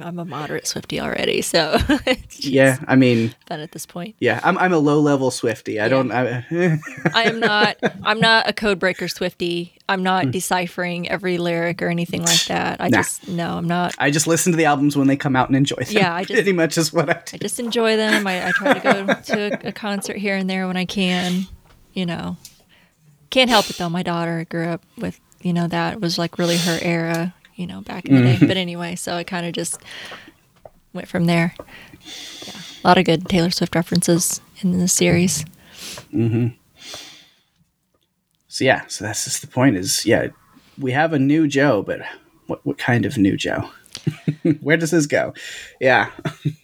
S2: I'm a moderate Swifty already, so
S3: yeah. I mean,
S2: fun at this point.
S3: yeah. I'm I'm a low level Swifty. I don't. I,
S2: I am not. I'm not a code breaker Swifty. I'm not hmm. deciphering every lyric or anything like that. I
S3: Nah.
S2: just no. I'm not.
S3: I just listen to the albums when they come out and enjoy them.
S2: Yeah, I just-
S3: pretty much is what I do.
S2: I just enjoy them. I, I try to go to a concert here and there when I can. You know, can't help it though. My daughter grew up with you know that was like really her era. You know, back in the day. But anyway, so I kind of just went from there. Yeah, a lot of good Taylor Swift references in the series. Mm-hmm.
S3: So yeah, so that's just the point. Is yeah, we have a new Joe, but what what kind of new Joe? Where does this go? Yeah,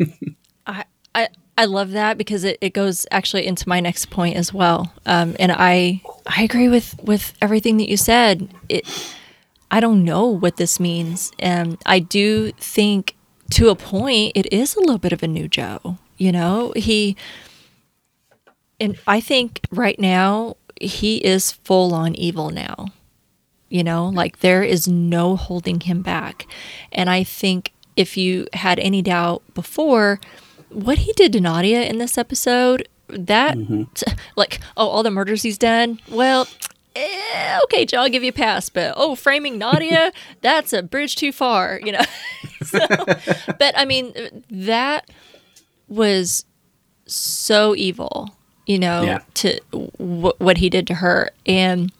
S2: I, I I love that because it, it goes actually into my next point as well. Um, and I I agree with with everything that you said. It I don't know what this means. And I do think to a point it is a little bit of a new Joe. You know, he and I think right now he is full on evil now. You know, like there is no holding him back. And I think if you had any doubt before, what he did to Nadia in this episode, that, like, oh, all the murders he's done, well, eh, okay, Joe, I'll give you a pass. But, oh, framing Nadia, that's a bridge too far, you know? so, but I mean, that was so evil, you know,
S3: Yeah.
S2: to w- what he did to her. And,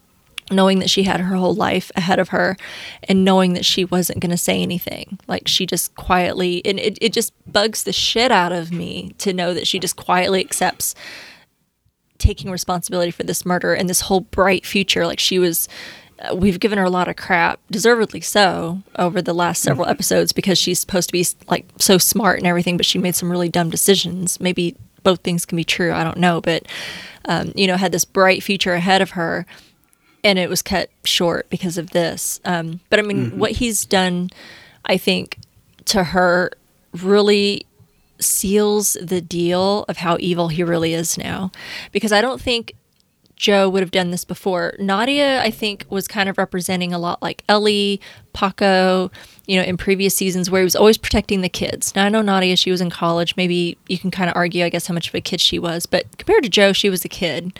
S2: knowing that she had her whole life ahead of her and knowing that she wasn't going to say anything. Like she just quietly and it, it just bugs the shit out of me to know that she just quietly accepts taking responsibility for this murder and this whole bright future. Like she was uh, we've given her a lot of crap deservedly so over the last several episodes because she's supposed to be like so smart and everything but she made some really dumb decisions. Maybe both things can be true i don't know but um, you know had this bright future ahead of her and it was cut short because of this. Um, but I mean, what he's done, I think, to her really seals the deal of how evil he really is now. Because I don't think Joe would have done this before. Nadia, I think, was kind of representing a lot like Ellie, Paco, you know, in previous seasons where he was always protecting the kids. Now, I know Nadia, she was in college. Maybe you can kind of argue, I guess, how much of a kid she was. But compared to Joe, she was a kid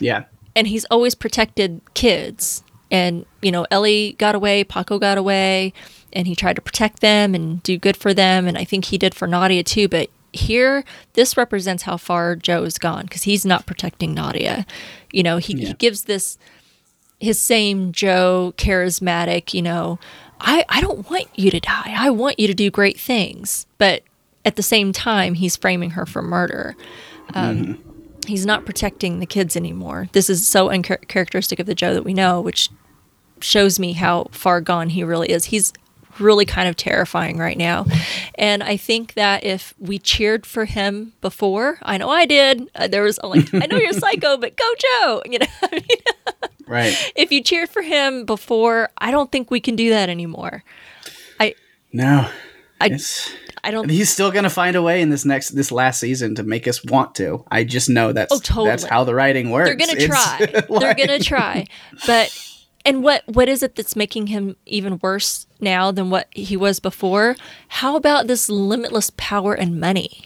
S3: yeah,
S2: and he's always protected kids. And you know, Ellie got away, Paco got away, and he tried to protect them and do good for them. And I think he did for Nadia too. But here, this represents how far Joe's gone because he's not protecting Nadia. You know, he, he gives this his same Joe charismatic. You know, I I don't want you to die. I want you to do great things. But at the same time, he's framing her for murder um, mm-hmm. He's not protecting the kids anymore. This is so uncharacteristic of the Joe that we know, which shows me how far gone he really is. He's really kind of terrifying right now. And I think that if we cheered for him before, I know I did. Uh, there was like, I know you're psycho, but go Joe. You know, I mean,
S3: right.
S2: if you cheered for him before, I don't think we can do that anymore. I
S3: No,
S2: I
S3: it's,
S2: I don't
S3: he's still gonna find a way in this next this last season to make us want to. I just know that's
S2: Oh, totally.
S3: that's how the writing works.
S2: they're gonna
S3: It's
S2: try they're gonna try but and what what is it that's making him even worse now than what he was before how about this limitless power and money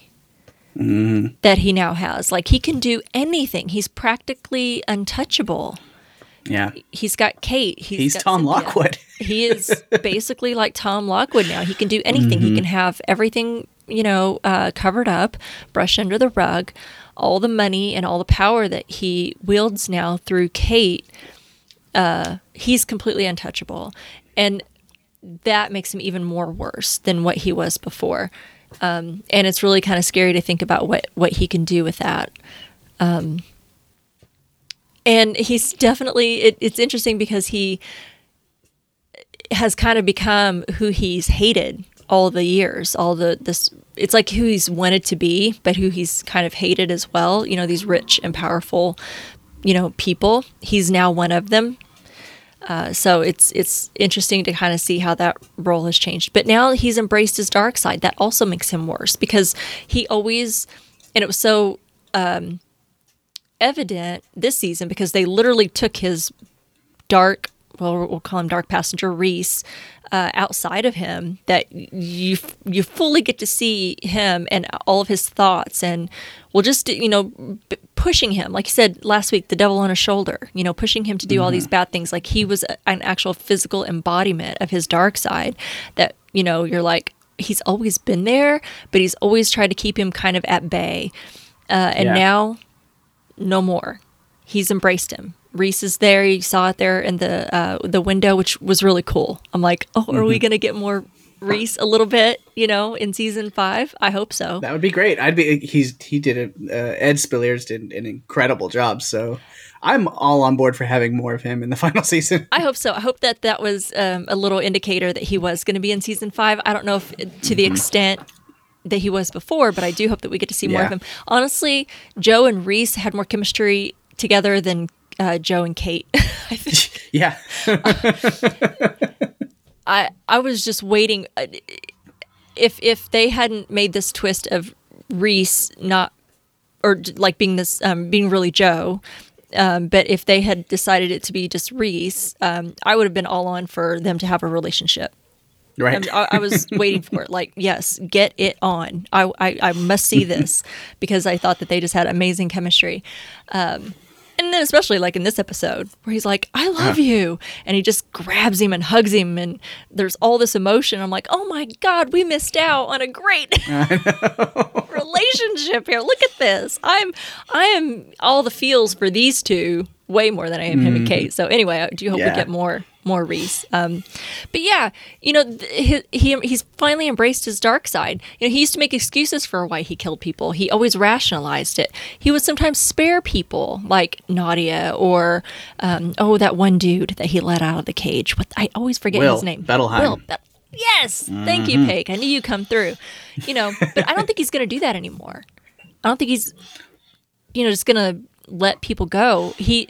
S3: Mm-hmm.
S2: that he now has like he can do anything he's practically untouchable
S3: Yeah,
S2: he's got kate he's,
S3: he's
S2: got
S3: Tom
S2: Cynthia.
S3: Lockwood.
S2: he is basically like Tom Lockwood now. He can do anything. He can have everything, you know, uh, covered up, brushed under the rug. All the money and all the power that he wields now through Kate, uh, he's completely untouchable, and that makes him even more worse than what he was before. Um, and it's really kind of scary to think about what what he can do with that. Um, and he's definitely it, it's interesting because he has kind of become who he's hated all the years all the this it's like who he's wanted to be but who he's kind of hated as well you know these rich and powerful you know people he's now one of them Uh, so it's it's interesting to kind of see how that role has changed. But now he's embraced his dark side. That also makes him worse because he always, and it was so um, evident this season because they literally took his dark well, we'll call him Dark Passenger Rhys, uh, outside of him, that you you fully get to see him and all of his thoughts, and well, just you know, b- pushing him, like you said last week, the devil on his shoulder, you know, pushing him to do mm-hmm. all these bad things, like he was an actual physical embodiment of his dark side. That you know, you're like, he's always been there, but he's always tried to keep him kind of at bay, uh, and yeah. now, no more. He's embraced him Rhys is there. You saw it there in the uh, the window, which was really cool. I'm like, oh, are mm-hmm. we gonna get more Rhys a little bit? You know, in season five? I hope so.
S3: That would be great. I'd be. He's he did it. Uh, Ed Speleers did an incredible job. So I'm all on board for having more of him in the final season.
S2: I hope so. I hope that that was um, a little indicator that he was going to be in season five. I don't know if to the mm-hmm. extent that he was before, but I do hope that we get to see more yeah. of him. Honestly, Joe and Rhys had more chemistry together than uh, Joe and Kate.
S3: yeah.
S2: I I was just waiting. Uh, if if they hadn't made this twist of Rhys not or like being this um, being really Joe, um, but if they had decided it to be just Rhys, um, I would have been all on for them to have a relationship.
S3: Right.
S2: I, I, was waiting for it. Like, yes, get it on. I, I, I must see this because I thought that they just had amazing chemistry. Um, and then especially like in this episode where he's like i love yeah. you and he just grabs him and hugs him and there's all this emotion i'm like oh my god we missed out on a great relationship here look at this i'm i am all the feels for these two way more than i am mm. him and mm-hmm. kate so anyway i do hope yeah. we get more more Rhys. Um, but yeah, you know, he, he he's finally embraced his dark side. You know, he used to make excuses for why he killed people. He always rationalized it. He would sometimes spare people, like Nadia or um, oh, that one dude that he let out of the cage. What I always forget
S3: Will,
S2: his name.
S3: Bettelheim. Will. Be-
S2: yes, mm-hmm. thank you, mm-hmm. Pake. I knew you come through. You know, but I don't think he's going to do that anymore. I don't think he's, you know, just going to let people go. He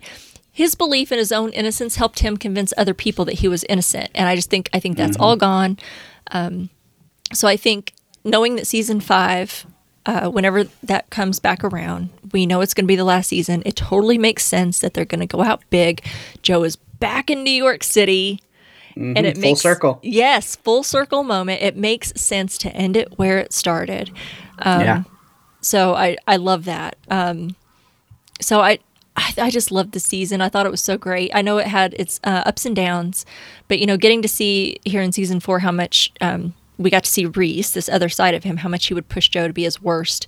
S2: his belief in his own innocence helped him convince other people that he was innocent. And I just think I think that's mm-hmm. all gone. Um, so I think knowing that season five, uh, whenever that comes back around, we know it's going to be the last season. It totally makes sense that they're going to go out big. Joe is back in New York City.
S3: Mm-hmm. And it full makes circle.
S2: Yes, full circle moment. It makes sense to end it where it started. Um, yeah. So I I love that. Um, so I I, I, just loved the season. I thought it was so great. I know it had its uh, ups and downs, but you know, getting to see here in season four how much um, we got to see Rhys, this other side of him, how much he would push Joe to be his worst,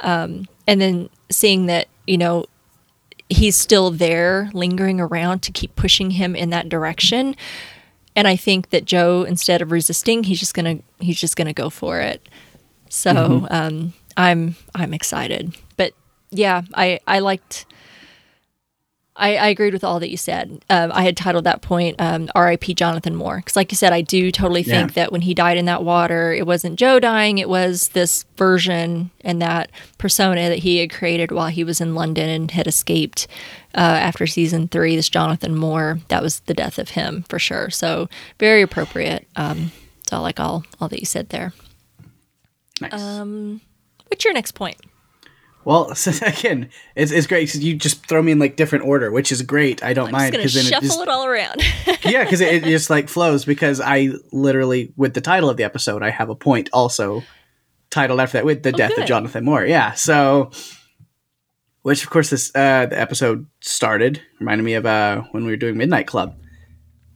S2: um, and then seeing that you know he's still there, lingering around to keep pushing him in that direction. And I think that Joe, instead of resisting, he's just gonna he's just gonna go for it. So mm-hmm. um, I'm I'm excited, but yeah, I I liked I, I, agreed with all that you said. Um, I had titled that point um, "R.I.P. Jonathan Moore" because, like you said, I do totally think yeah. that when he died in that water, it wasn't Joe dying; it was this version and that persona that he had created while he was in London and had escaped uh, after season three. This Jonathan Moore, that was the death of him for sure. So very appropriate. Um, so I like all all that you said there.
S3: Nice.
S2: Um, what's your next point?
S3: Well, again, it's, it's great because you just throw me in like different order, which is great. I don't
S2: I'm
S3: mind
S2: because
S3: then
S2: shuffle
S3: it, just, shuffle
S2: it all around.
S3: yeah, because it, it, just like flows. Because I literally, with the title of the episode, I have a point also titled after that with the oh, death good. of Jonathan Moore. Yeah, so which of course this uh, the episode started reminded me of uh, when we were doing Midnight Club.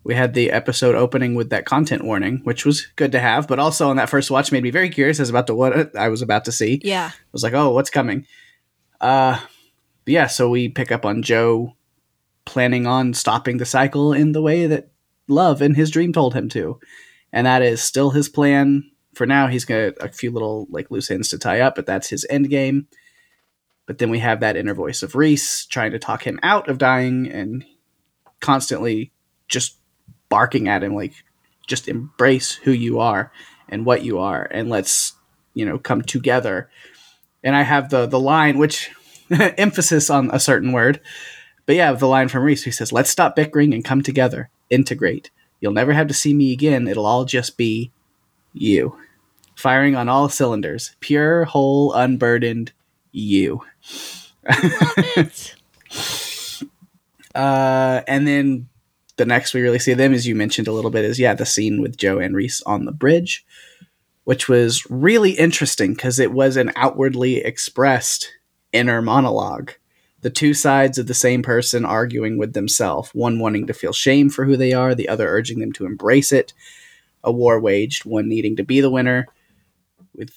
S3: We had the episode opening with that content warning, which was good to have, but also on that first watch made me very curious as about to what I was about to see.
S2: Yeah.
S3: I was like, oh, what's coming? Uh, yeah, so we pick up on Joe planning on stopping the cycle in the way that Love in his dream told him to. And that is still his plan. For now, he's got a few little like loose ends to tie up, but that's his end game. But then we have that inner voice of Rhys trying to talk him out of dying and constantly just barking at him like just embrace who you are and what you are and let's you know come together and i have the the line which emphasis on a certain word but yeah, the line from Rhys, he says, "Let's stop bickering and come together, integrate. You'll never have to see me again. It'll all just be you, firing on all cylinders, pure, whole, unburdened, you."
S2: It.
S3: Uh, and then the next we really see them, as you mentioned a little bit, is yeah, the scene with Joe and Rhys on the bridge, which was really interesting because it was an outwardly expressed inner monologue. The two sides of the same person arguing with themselves, one wanting to feel shame for who they are, the other urging them to embrace it. A war waged, one needing to be the winner, with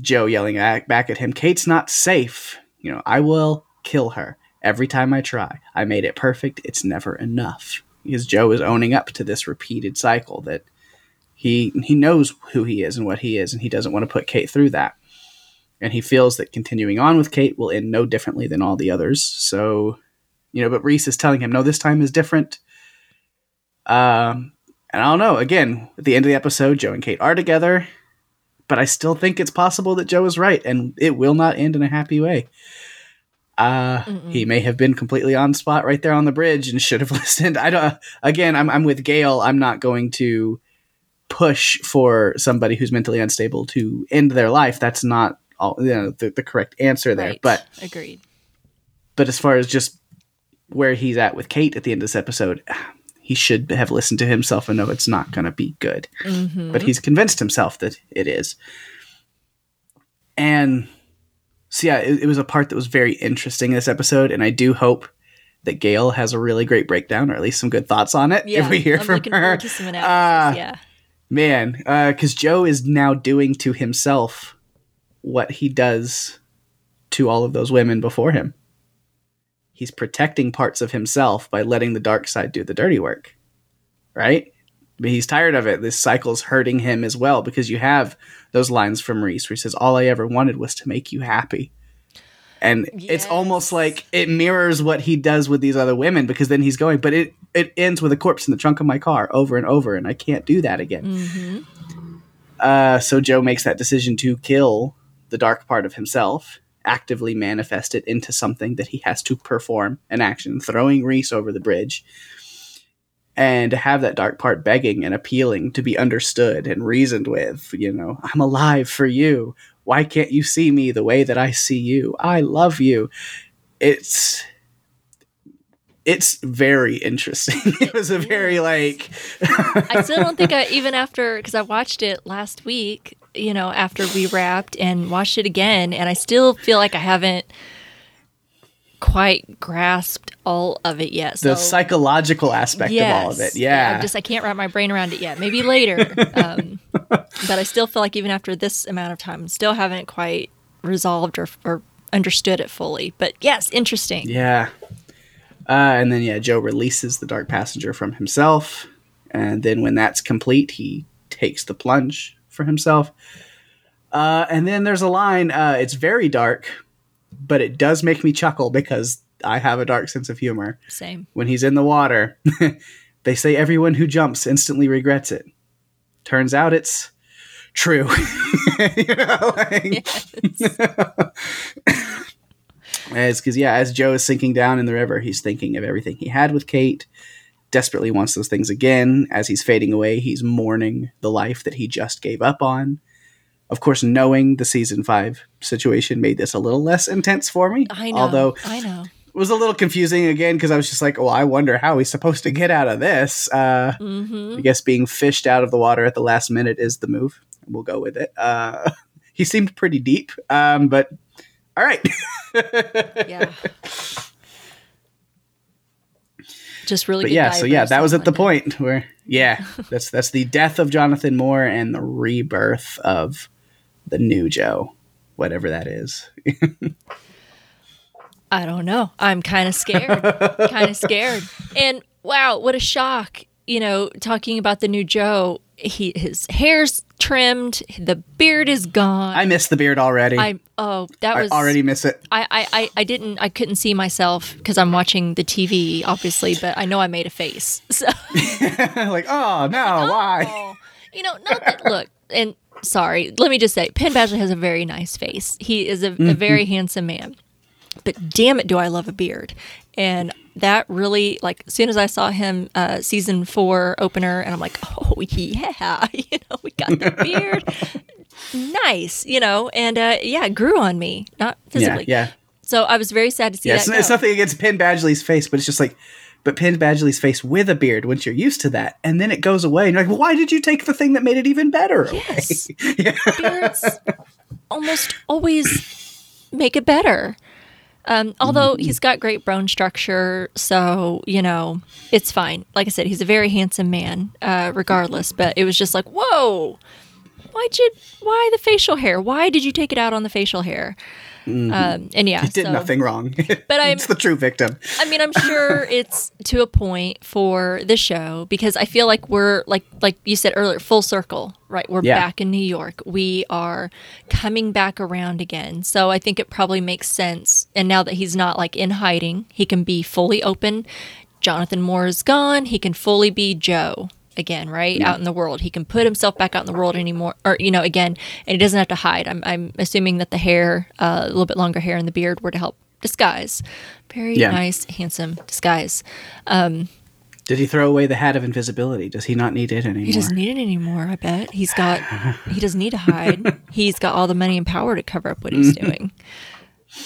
S3: Joe yelling back at him, Kate's not safe. You know, I will kill her every time I try. I made it perfect. It's never enough. Because Joe is owning up to this repeated cycle that he he knows who he is and what he is, and he doesn't want to put Kate through that. And he feels that continuing on with Kate will end no differently than all the others. So, you know, but Rhys is telling him, no, this time is different. Um, and I don't know. Again, at the end of the episode, Joe and Kate are together, but I still think it's possible that Joe is right, and it will not end in a happy way. Uh, he may have been completely on spot right there on the bridge and should have listened. I don't. Again, I'm I'm with Gail. I'm not going to push for somebody who's mentally unstable to end their life. That's not all you know the, the correct answer there.
S2: Right.
S3: But
S2: agreed.
S3: but as far as just where he's at with Kate at the end of this episode, he should have listened to himself and know it's not going to be good.
S2: Mm-hmm.
S3: But he's convinced himself that it is. And so, yeah, it, it was a part that was very interesting in this episode. And I do hope that Gail has a really great breakdown or at least some good thoughts on it
S2: Yeah,
S3: if we hear
S2: I'm
S3: from her.
S2: forward to some
S3: Uh,
S2: yeah.
S3: Man, because Joe is now doing to himself what he does to all of those women before him. He's protecting parts of himself by letting the dark side do the dirty work. Right? But he's tired of it. This cycle's hurting him as well because you have those lines from Rhys where he says, All I ever wanted was to make you happy. And it's almost like it mirrors what he does with these other women because then he's going, but it, it ends with a corpse in the trunk of my car over and over, and I can't do that again.
S2: Mm-hmm.
S3: Uh, so Joe makes that decision to kill the dark part of himself, actively manifest it into something that he has to perform an action, throwing Rhys over the bridge, and to have that dark part begging and appealing to be understood and reasoned with. You know, I'm alive for you. Why can't you see me the way that I see you? I love you. It's it's very interesting. it was a very like
S2: I still don't think I even after because I watched it last week. You know, after we wrapped and watched it again, and I still feel like I haven't quite grasped all of it yet.
S3: the psychological aspect of all of it. Yeah.
S2: I'm just I can't wrap my brain around it yet. Maybe later. um, but I still feel like even after this amount of time, still haven't quite resolved or, or understood it fully. But yes, interesting.
S3: Yeah. Uh, and then, yeah, Joe releases the Dark Passenger from himself. And then, when that's complete, he takes the plunge for himself. Uh, and then there's a line. Uh, it's very dark, but it does make me chuckle because I have a dark sense of humor.
S2: Same.
S3: When he's in the water, they say everyone who jumps instantly regrets it. Turns out it's true. you know, like- as because yeah, as Joe is sinking down in the river, he's thinking of everything he had with Kate. Desperately wants those things again. As he's fading away, he's mourning the life that he just gave up on. Of course, knowing the season five situation made this a little less intense for me.
S2: I know.
S3: Although
S2: I know.
S3: it was a little confusing again because I was just like, "Oh, I wonder how he's supposed to get out of this." Uh,
S2: hmm
S3: I guess being fished out of the water at the last minute is the move. We'll go with it. Uh, he seemed pretty deep, um, but all right.
S2: Yeah. Just really
S3: but
S2: good
S3: yeah, so yeah, that was at the point where yeah, that's that's the death of Jonathan Moore and the rebirth of the new Joe, whatever that is.
S2: I don't know. I'm kind of scared. kind of scared. And wow, what a shock. You know, talking about the new Joe, he his hair's trimmed, the beard is gone.
S3: I miss the beard already. I,
S2: oh, that was
S3: already miss it.
S2: I, I, I, I didn't I couldn't see myself because I'm watching the TV obviously, but I know I made a face. So
S3: like, oh no, why?
S2: Oh, you know, not that look and sorry, let me just say, Penn Badgley has a very nice face. He is a, a very handsome man. but damn it, do I love a beard. And that really, like, as soon as I saw him uh, season four opener, and I'm like, oh, yeah, you know, we got the beard. nice, you know, and uh, yeah, it grew on me, not physically.
S3: Yeah, yeah.
S2: So I was very sad to see
S3: Yeah,
S2: that.
S3: it's, it's nothing against Penn Badgley's face, but it's just like, but Penn Badgley's face with a beard once you're used to that, and then it goes away, and you're like, well, why did you take the thing that made it even better? away?"
S2: Yes.
S3: yeah.
S2: beards almost always make it better. Um, although he's got great bone structure, so you know it's fine. Like I said, he's a very handsome man, uh, regardless. But it was just like, whoa, why'd you? Why the facial hair? Why did you take it out on the facial hair? Um, and yeah,
S3: It did
S2: so-
S3: nothing wrong.
S2: But I'm-
S3: it's the true victim.
S2: I mean, I'm sure it's to a point for the show because I feel like we're like like you said earlier, full circle, right? We're
S3: Yeah.
S2: back in New York. We are coming back around again. So I think it probably makes sense. And now that he's not like in hiding, he can be fully open. Jonathan Moore is gone. He can fully be Joe again, right? Out in the world. He can put himself back out in the world anymore or you know, again, and he doesn't have to hide. I'm I'm assuming that the hair, uh, a little bit longer hair and the beard were to help disguise. Very
S3: Yeah.
S2: nice, handsome disguise.
S3: Um, Did he throw away the hat of invisibility? Does he not need it anymore?
S2: He doesn't need it anymore, I bet. He's got he doesn't need to hide. He's got all the money and power to cover up what he's doing.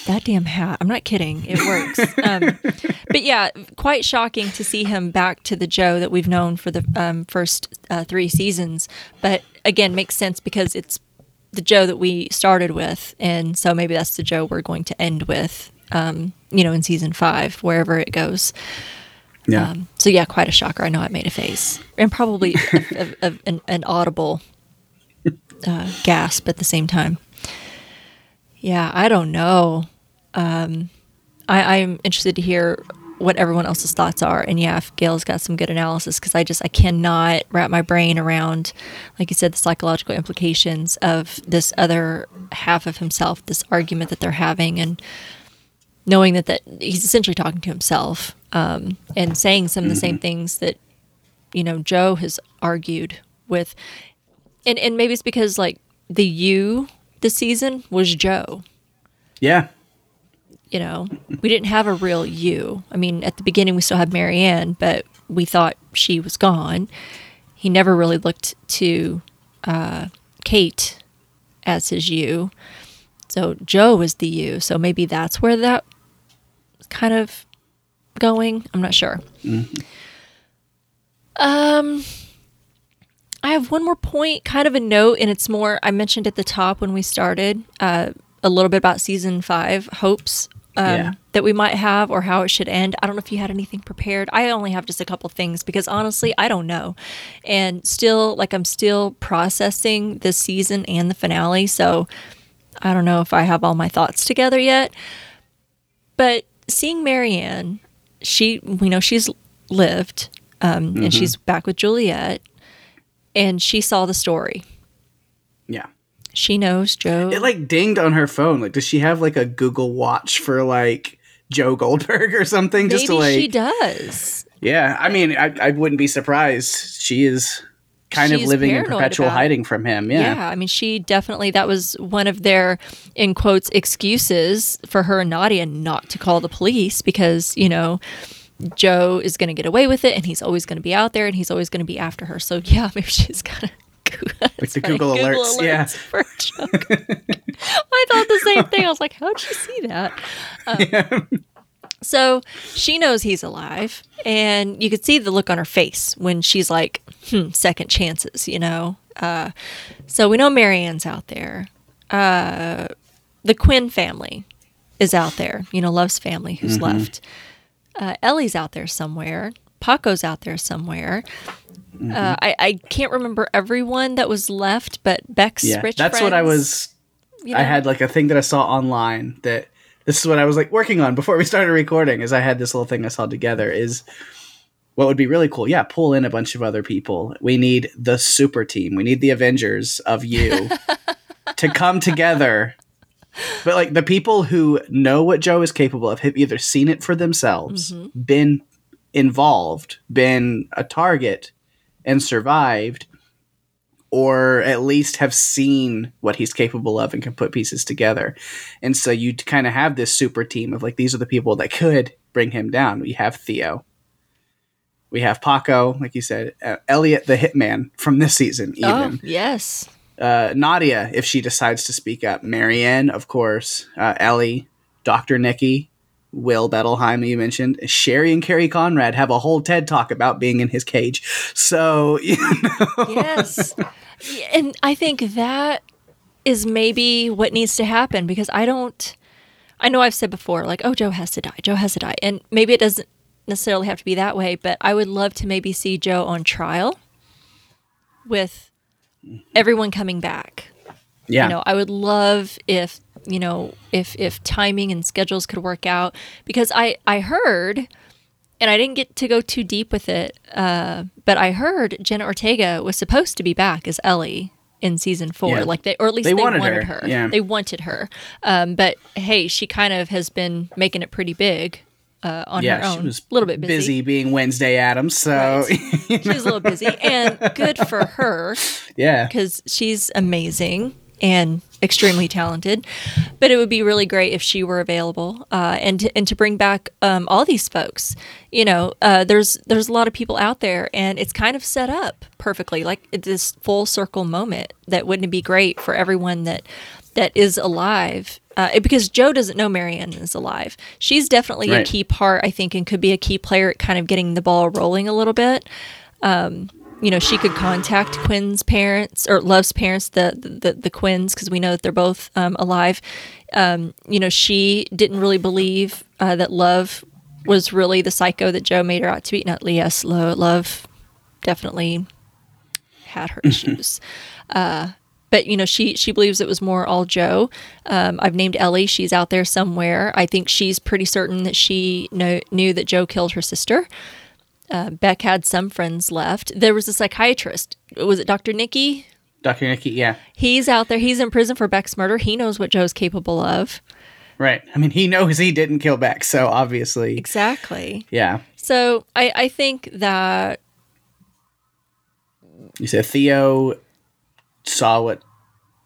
S2: That damn hat. I'm not kidding. It works. Um, but yeah, quite shocking to see him back to the Joe that we've known for the um, first uh, three seasons. But again, makes sense because it's the Joe that we started with. And so maybe that's the Joe we're going to end with, um, you know, in season five, wherever it goes.
S3: yeah.
S2: Um, so yeah, quite a shocker. I know I made a face and probably a, a, a- an, an audible uh, gasp at the same time. Yeah, I don't know. Um, I, I'm interested to hear what everyone else's thoughts are, and yeah, if Gail's got some good analysis, because I just I cannot wrap my brain around, like you said, the psychological implications of this other half of himself, this argument that they're having, and knowing that that he's essentially talking to himself um, and saying some of the same things that you know Joe has argued with, and and maybe it's because like the you this season was Joe.
S3: yeah.
S2: You know, we didn't have a real you. I mean, at the beginning we still had Marienne, but we thought she was gone. He never really looked to uh, Kate as his you. So Joe was the you. So maybe that's where that kind of going. I'm not sure. Um, I have one more point, kind of a note, and it's more. I mentioned at the top when we started uh, a little bit about season five hopes um,
S3: Yeah.
S2: that we might have or how it should end. I don't know if you had anything prepared. I only have just a couple things because honestly, I don't know, and still, like, I'm still processing this season and the finale, so I don't know if I have all my thoughts together yet. But seeing Marienne, she we know she's lived, um, and she's back with Juliet, and she saw the story.
S3: Yeah.
S2: She knows Joe.
S3: It like dinged on her phone. Like, does she have like a Google Watch for like Joe Goldberg or something?
S2: Maybe
S3: just to like,
S2: she does.
S3: yeah. I mean, I, I wouldn't be surprised. She is kind of living in perpetual hiding from him.
S2: Yeah.
S3: Yeah.
S2: I mean, she definitely that was one of their in quotes excuses for her and Nadia not to call the police because you know Joe is going to get away with it, and he's always going to be out there, and he's always going to be after her. So yeah, maybe she's got to.
S3: Like the Google alerts, yeah.
S2: for Joe. I thought the same thing. I was like, how'd you see that? Um, So she knows he's alive, and you could see the look on her face when she's like, hmm, second chances, you know? Uh, so we know Marienne's out there. Uh, the Quinn family is out there, you know, Love's family who's left. Uh, Ellie's out there somewhere. Paco's out there somewhere. Uh, I, I can't remember everyone that was left, but Beck's
S3: Yeah.
S2: rich
S3: That's what I was.
S2: you
S3: I had like a thing that I saw online that this is what I was like working on before we started recording. Is I had this little thing I saw together. Is what would be really cool. Yeah, pull in a bunch of other people. We need the super team. We need the Avengers of you to come together. But like the people who know what Joe is capable of have either seen it for themselves,
S2: Mm-hmm.
S3: been involved, been a target, and survived, or at least have seen what he's capable of and can put pieces together. And so you kind of have this super team of like these are the people that could bring him down. We have Theo. We have Paco, like you said, uh, Elliot the hitman from this season even.
S2: Oh, yes.
S3: Uh, Nadia if she decides to speak up. Marienne, of course, uh, Ellie, Dr. Nikki, Will Bettelheim, you mentioned. Sherry and Cary Conrad have a whole TED talk about being in his cage. So, you know.
S2: Yes. And I think that is maybe what needs to happen because I don't. I know I've said before, like, oh, Joe has to die. Joe has to die. And maybe it doesn't necessarily have to be that way, but I would love to maybe see Joe on trial with everyone coming back.
S3: Yeah.
S2: You know, I would love if you know if if timing and schedules could work out because I I heard and I didn't get to go too deep with it, uh, but I heard Jenna Ortega was supposed to be back as Ellie in season four,
S3: Yeah.
S2: like they or at least
S3: They
S2: they,
S3: wanted
S2: wanted,
S3: her,
S2: her.
S3: yeah.
S2: They wanted her, um, but hey, she kind of has been making it pretty big uh, on
S3: yeah,
S2: her own.
S3: she was
S2: a little bit busy.
S3: being Wednesday Addams. So,
S2: Right. She was a little busy, and good for her
S3: yeah.
S2: because she's amazing and extremely talented. But it would be really great if she were available, uh, and to, and to bring back um, all these folks. You know, uh, there's there's a lot of people out there, and it's kind of set up perfectly, like this full circle moment. That wouldn't it be great for everyone that that is alive. Uh, because Joe doesn't know Marienne is alive. She's definitely a key part, I think, and could be a key player at kind of getting the ball rolling a little bit you know, she could contact Quinn's parents or Love's parents, the the, the Quinns, because we know that they're both um, alive. Um, you know, she didn't really believe uh, that Love was really the psycho that Joe made her out to be. Not yes, Lo- Love definitely had her issues. Uh, but you know, she she believes it was more all Joe. Um, I've named Ellie. She's out there somewhere. I think she's pretty certain that she know, knew that Joe killed her sister. Uh, Beck had some friends left. There was a psychiatrist. Was it Dr. Nikki?
S3: Dr. Nikki, yeah.
S2: He's out there. He's in prison for Beck's murder. He knows what Joe's capable of.
S3: Right. I mean, he knows he didn't kill Beck, so obviously,
S2: Exactly.
S3: yeah.
S2: So I, I think that
S3: You said Theo saw what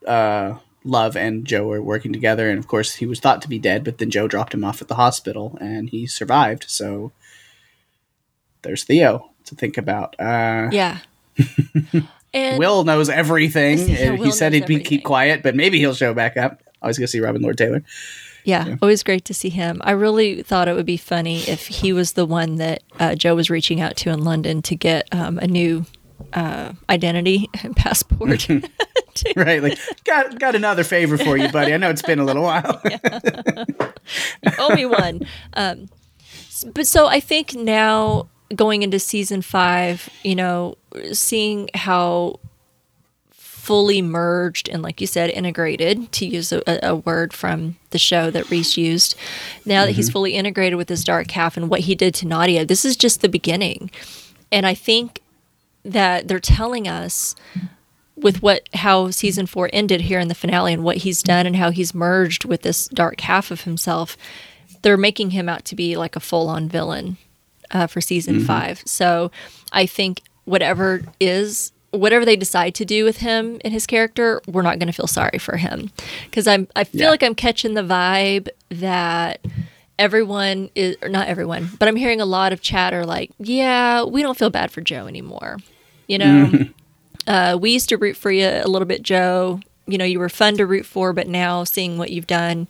S3: uh, Love and Joe were working together, and of course, he was thought to be dead, but then Joe dropped him off at the hospital, and he survived. So there's Theo to think about. Uh,
S2: yeah. and
S3: Will knows everything.
S2: Yeah,
S3: and he said he'd be keep quiet, but maybe he'll show back up. Always gonna see Robin Lord Taylor.
S2: yeah, always great to see him. I really thought it would be funny if he was the one that uh, Joe was reaching out to in London to get um, a new uh, identity and passport.
S3: right, like got got another favor for you, buddy. I know it's been a little while.
S2: owe me one. Um, but so I think now going into season five, you know, seeing how fully merged and, like you said, integrated, to use a, a word from the show that Rhys used, now that he's fully integrated with his dark half and what he did to Nadia, this is just the beginning. And I think that they're telling us with what how season four ended here in the finale and what he's done and how he's merged with this dark half of himself, they're making him out to be like a full on villain uh, for season five. So I think whatever is whatever they decide to do with him and his character, we're not going to feel sorry for him because I'm I feel
S3: Yeah.
S2: like I'm catching the vibe that everyone is or not everyone, but I'm hearing a lot of chatter like, yeah, we don't feel bad for Joe anymore. You know, uh, we used to root for you a little bit, Joe. You know, you were fun to root for, but now seeing what you've done,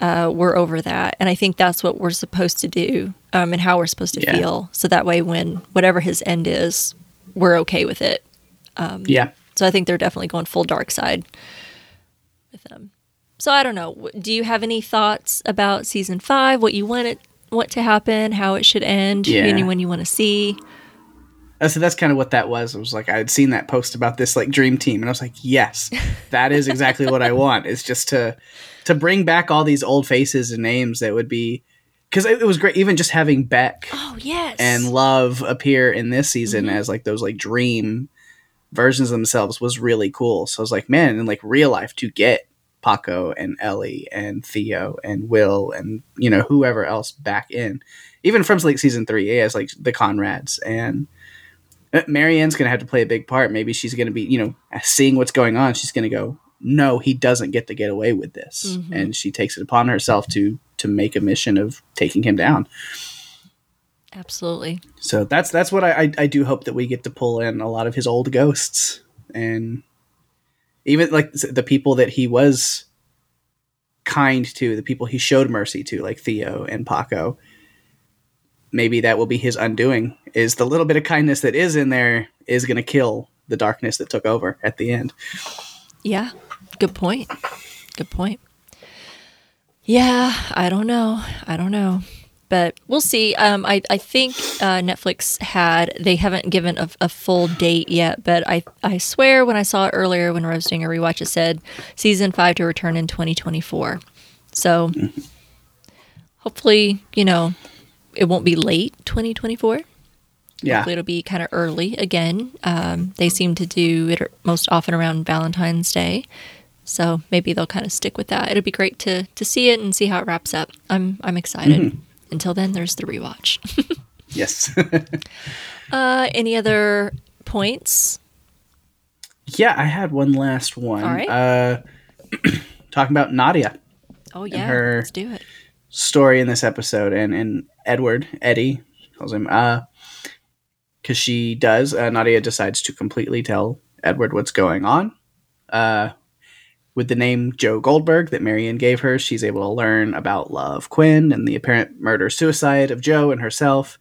S2: uh, we're over that. And I think that's what we're supposed to do um, and how we're supposed to
S3: Yeah.
S2: feel. So that way, when whatever his end is, we're okay with it.
S3: yeah.
S2: So I think they're definitely going full dark side with them. So I don't know. Do you have any thoughts about season five? What you want it, what to happen? How it should end?
S3: Yeah.
S2: Anyone you want to see?
S3: So that's kind of what that was. It was like I had seen that post about this like dream team, and I was like, yes, that is exactly what I want. Is just to to bring back all these old faces and names that would be because it, it was great. Even just having Beck
S2: Oh yes.
S3: and Love appear in this season mm-hmm. as like those like dream versions of themselves was really cool. So I was like, man, in like real life to get Paco and Ellie and Theo and Will and you know whoever else back in, even from like season three, as like the Conrads and Marienne's going to have to play a big part. Maybe she's going to be, you know, seeing what's going on. She's going to go, no, he doesn't get to get away with this,
S2: Mhm.
S3: and she takes it upon herself to to make a mission of taking him down.
S2: Absolutely.
S3: So that's that's what I, I I do hope that we get to pull in a lot of his old ghosts and even like the people that he was kind to, the people he showed mercy to, like Theo and Paco. Maybe that will be his undoing. Is the little bit of kindness that is in there is going to kill the darkness that took over at the end.
S2: Yeah. Good point. Good point. Yeah, I don't know. I don't know. But we'll see. Um, I, I think uh, Netflix had, they haven't given a, a full date yet, but I, I swear when I saw it earlier when I was doing a rewatch, it said season five to return in 2024. So hopefully, you know, it won't be late 2024.
S3: Yeah,
S2: Hopefully it'll be kind of early again. Um, they seem to do it most often around Valentine's Day, so maybe they'll kind of stick with that. It'll be great to to see it and see how it wraps up. I'm I'm excited. Until then, there's the rewatch.
S3: yes,
S2: uh, any other points?
S3: yeah. I had one last one.
S2: All right.
S3: Uh, talking about Nadia.
S2: Oh yeah,
S3: her-
S2: let's do it.
S3: story in this episode and and Edward Eddie calls him uh because she does uh, Nadia decides to completely tell Edward what's going on. Uh with the name Joe Goldberg that Marienne gave her she's able to learn about Love Quinn and the apparent murder suicide of Joe and herself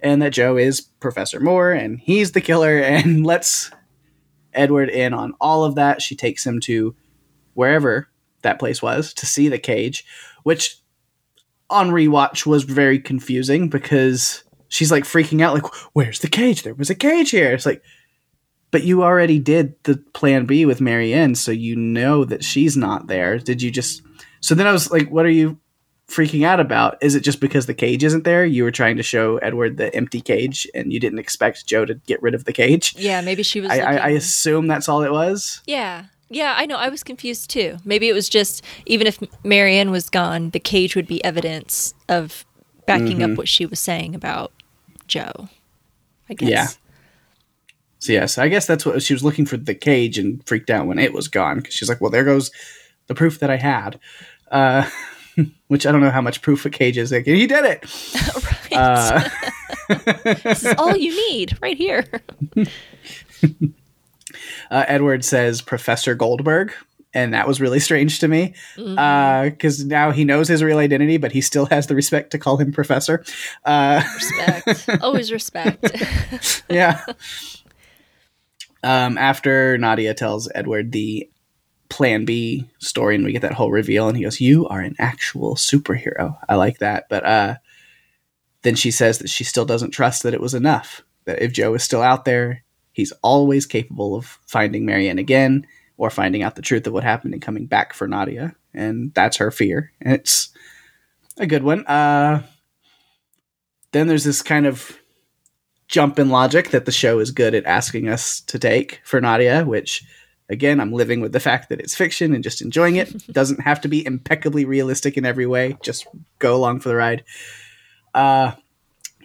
S3: and that Joe is Professor Moore and he's the killer and lets Edward in on all of that. She takes him to wherever that place was to see the cage which on rewatch was very confusing because she's like freaking out like where's the cage? There was a cage here. It's like but you already did the plan b with Marienne so you know that she's not there. Did you just so then i was like what are you freaking out about? Is it just because the cage isn't there? You were trying to show edward the empty cage and you didn't expect joe to get rid of the cage?
S2: Yeah, maybe she was.
S3: I, I, I assume that's all it was?
S2: Yeah. Yeah, I know. I was confused too. Maybe it was just even if Marienne was gone, the cage would be evidence of backing
S3: Mm-hmm.
S2: up what she was saying about Joe. I guess.
S3: Yeah. So yes, I guess that's what she was looking for the cage and freaked out when it was gone because she's like, "Well, there goes the proof that I had," uh, which I don't know how much proof a cage is. Like, he did it.
S2: right.
S3: Uh,
S2: this is all you need right here.
S3: Uh, Edward says Professor Goldberg, and that was really strange to me because now he knows his real identity, but he still has the respect to call him Professor. Uh,
S2: Respect. Always respect.
S3: yeah. Um, after Nadia tells Edward the Plan B story, and we get that whole reveal, and he goes, "You are an actual superhero." I like that, but uh, then she says that she still doesn't trust that it was enough. That if Joe is still out there, he's always capable of finding Marienne again or finding out the truth of what happened and coming back for Nadia, and that's her fear. And it's a good one. Uh, then there's this kind of jump in logic that the show is good at asking us to take for Nadia, which again, I'm living with the fact that it's fiction and just enjoying it. Doesn't have to be impeccably realistic in every way. Just go along for the ride. Uh,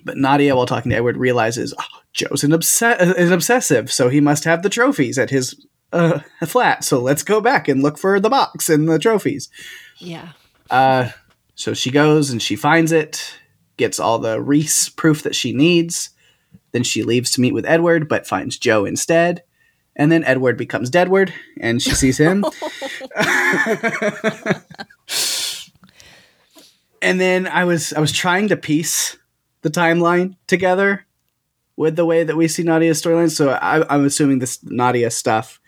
S3: but Nadia, while talking to Edward, realizes oh, Joe's an, obs- an obsessive, so he must have the trophies at his uh, flat. So let's go back and look for the box and the trophies.
S2: yeah.
S3: Uh, so she goes and she finds it, gets all the Rhys proof that she needs. Then she leaves to meet with Edward, but finds Joe instead. And then Edward becomes Deadward, and she sees him. and then I was I was trying to piece the timeline together with the way that we see Nadia's storyline. So I, I'm assuming this Nadia stuff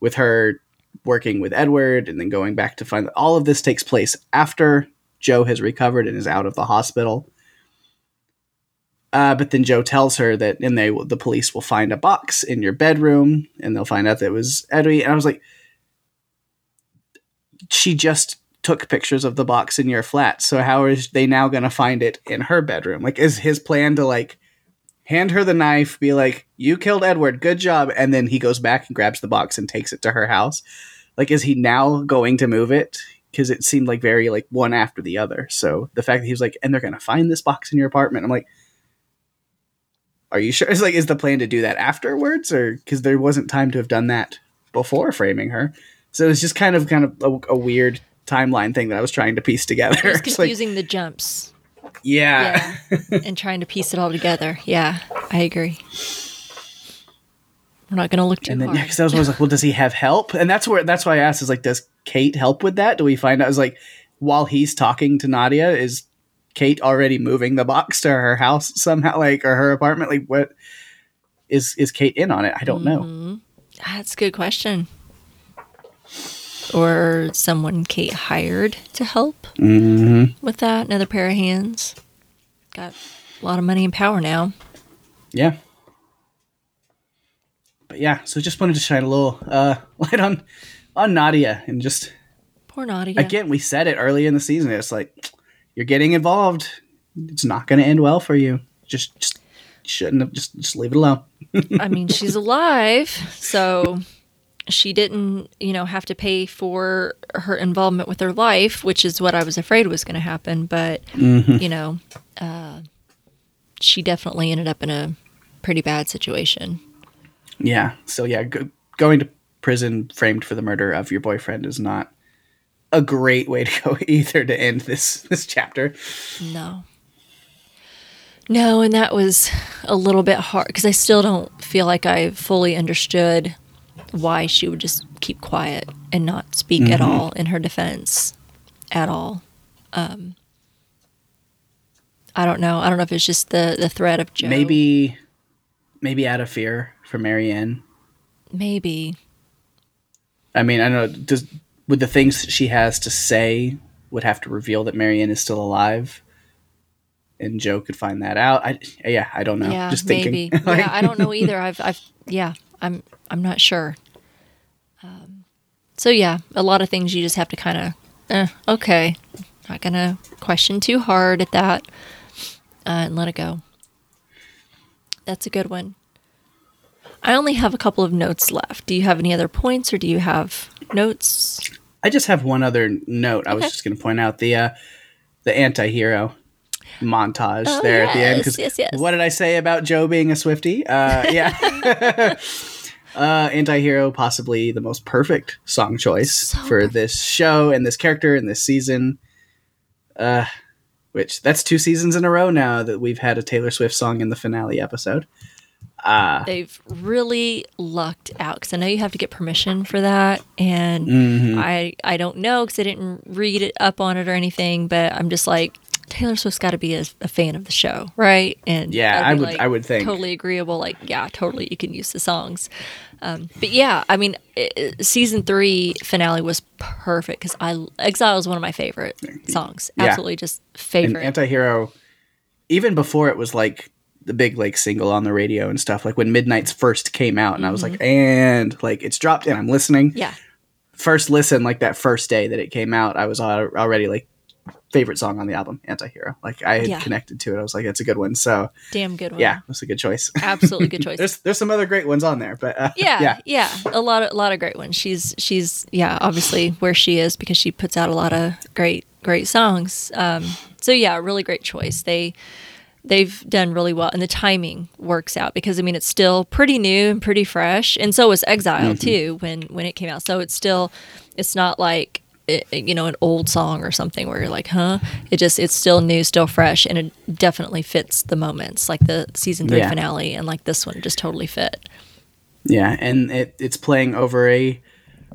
S3: with her working with Edward and then going back to find that all of this takes place after Joe has recovered and is out of the hospital. Uh, but then Joe tells her that, and they the police will find a box in your bedroom, and they'll find out that it was Eddie. And I was like, she just took pictures of the box in your flat, so how is they now going to find it in her bedroom? Like, is his plan to like hand her the knife, be like, "You killed Edward, good job," and then he goes back and grabs the box and takes it to her house? Like, is he now going to move it? Because it seemed like very like one after the other. So the fact that he was like, and they're going to find this box in your apartment, I'm like Are you sure? It's like, is the plan to do that afterwards, or because there wasn't time to have done that before framing her? So it was just kind of kind of a, a weird timeline thing that I was trying to piece together.
S2: It's
S3: It's like,
S2: confusing the jumps.
S3: yeah,
S2: Yeah. and trying to piece it all together. Yeah, I agree. We're not going to look too
S3: and then
S2: hard.
S3: yeah, because I was always like, well, does he have help? And that's where that's why I asked is like, does Kate help with that? Do we find out? I was like, while he's talking to Nadia, is Kate already moving the box to her house somehow, like or her apartment? Like, what is is Kate in on it? I don't know.
S2: Mm-hmm. That's a good question. Or someone Kate hired to help
S3: Mm-hmm.
S2: with that. Another pair of hands. Got a lot of money and power now.
S3: Yeah. But yeah, so just wanted to shine a little uh, light on on Nadia and just
S2: Poor Nadia.
S3: again, we said it early in the season. It's like you're getting involved. It's not going to end well for you. Just just shouldn't have just just leave it alone.
S2: I mean, she's alive, so she didn't, you know, have to pay for her involvement with her life, which is what I was afraid was going to happen. But you know, uh, she definitely ended up in a pretty bad situation.
S3: Yeah. So yeah, go, going to prison framed for the murder of your boyfriend is not a great way to go either to end this this chapter.
S2: No. No, and that was a little bit hard because I still don't feel like I fully understood why she would just keep quiet and not speak at all in her defense at all. Um, I don't know. I don't know if it's just the the threat of Joe.
S3: Maybe maybe out of fear for Marienne.
S2: maybe.
S3: I mean, I don't know. Does would the things she has to say would have to reveal that Marienne is still alive, and Joe could find that out? I yeah, I don't know.
S2: Yeah,
S3: Just
S2: maybe.
S3: thinking.
S2: yeah, I don't know either. I've, I've, yeah, I'm, I'm not sure. Um, so yeah, a lot of things you just have to kind of, eh, okay, not gonna question too hard at that, uh, and let it go. That's a good one. I only have a couple of notes left. Do you have any other points, or do you have notes?
S3: I just have one other note. I was just going to point out the uh, the anti-hero montage
S2: Oh,
S3: there at the end.
S2: yes, yes, yes.
S3: What did I say about Joe being a Swifty? Uh, yeah. uh, anti-hero, possibly the most perfect song choice
S2: So
S3: for
S2: perfect.
S3: this show and this character and this season. Uh, which that's two seasons in a row now that we've had a Taylor Swift song in the finale episode. Uh,
S2: They've really lucked out because I know you have to get permission for that, and
S3: mhm.
S2: I I don't know because I didn't read it up on it or anything, but I'm just like Taylor Swift's got to be a, a fan of the show, right? And
S3: Yeah,
S2: that'd
S3: I would- I would think.
S2: totally agreeable. Like, yeah, totally, you can use the songs. Um, but yeah, I mean, i i- season three finale was perfect because I Exile is one of my favorite songs.
S3: Yeah.
S2: Absolutely, just favorite.
S3: anti-hero even before it was like the big like single on the radio and stuff like when midnight's first came out and i was like and like it's dropped and i'm listening
S2: yeah,
S3: first listen like that first day that it came out i was already like favorite song on the album anti-hero like i had
S2: Yeah.
S3: connected to it i was like it's a good one so
S2: damn good one.
S3: yeah that's a good choice
S2: absolutely good choice.
S3: there's there's some other great ones on there but uh,
S2: yeah,
S3: yeah
S2: yeah, a lot of a lot of great ones. She's she's yeah, obviously where she is because she puts out a lot of great great songs. Um, so yeah, really great choice. They they've done really well, and the timing works out because I mean it's still pretty new and pretty fresh, and so was Exile too when when it came out. So it's still it's not like it, you know an old song or something where you're like, huh? It just it's still new, still fresh, and it definitely fits the moments like the season three
S3: Yeah.
S2: finale and like this one just totally fit.
S3: Yeah, and it, it's playing over a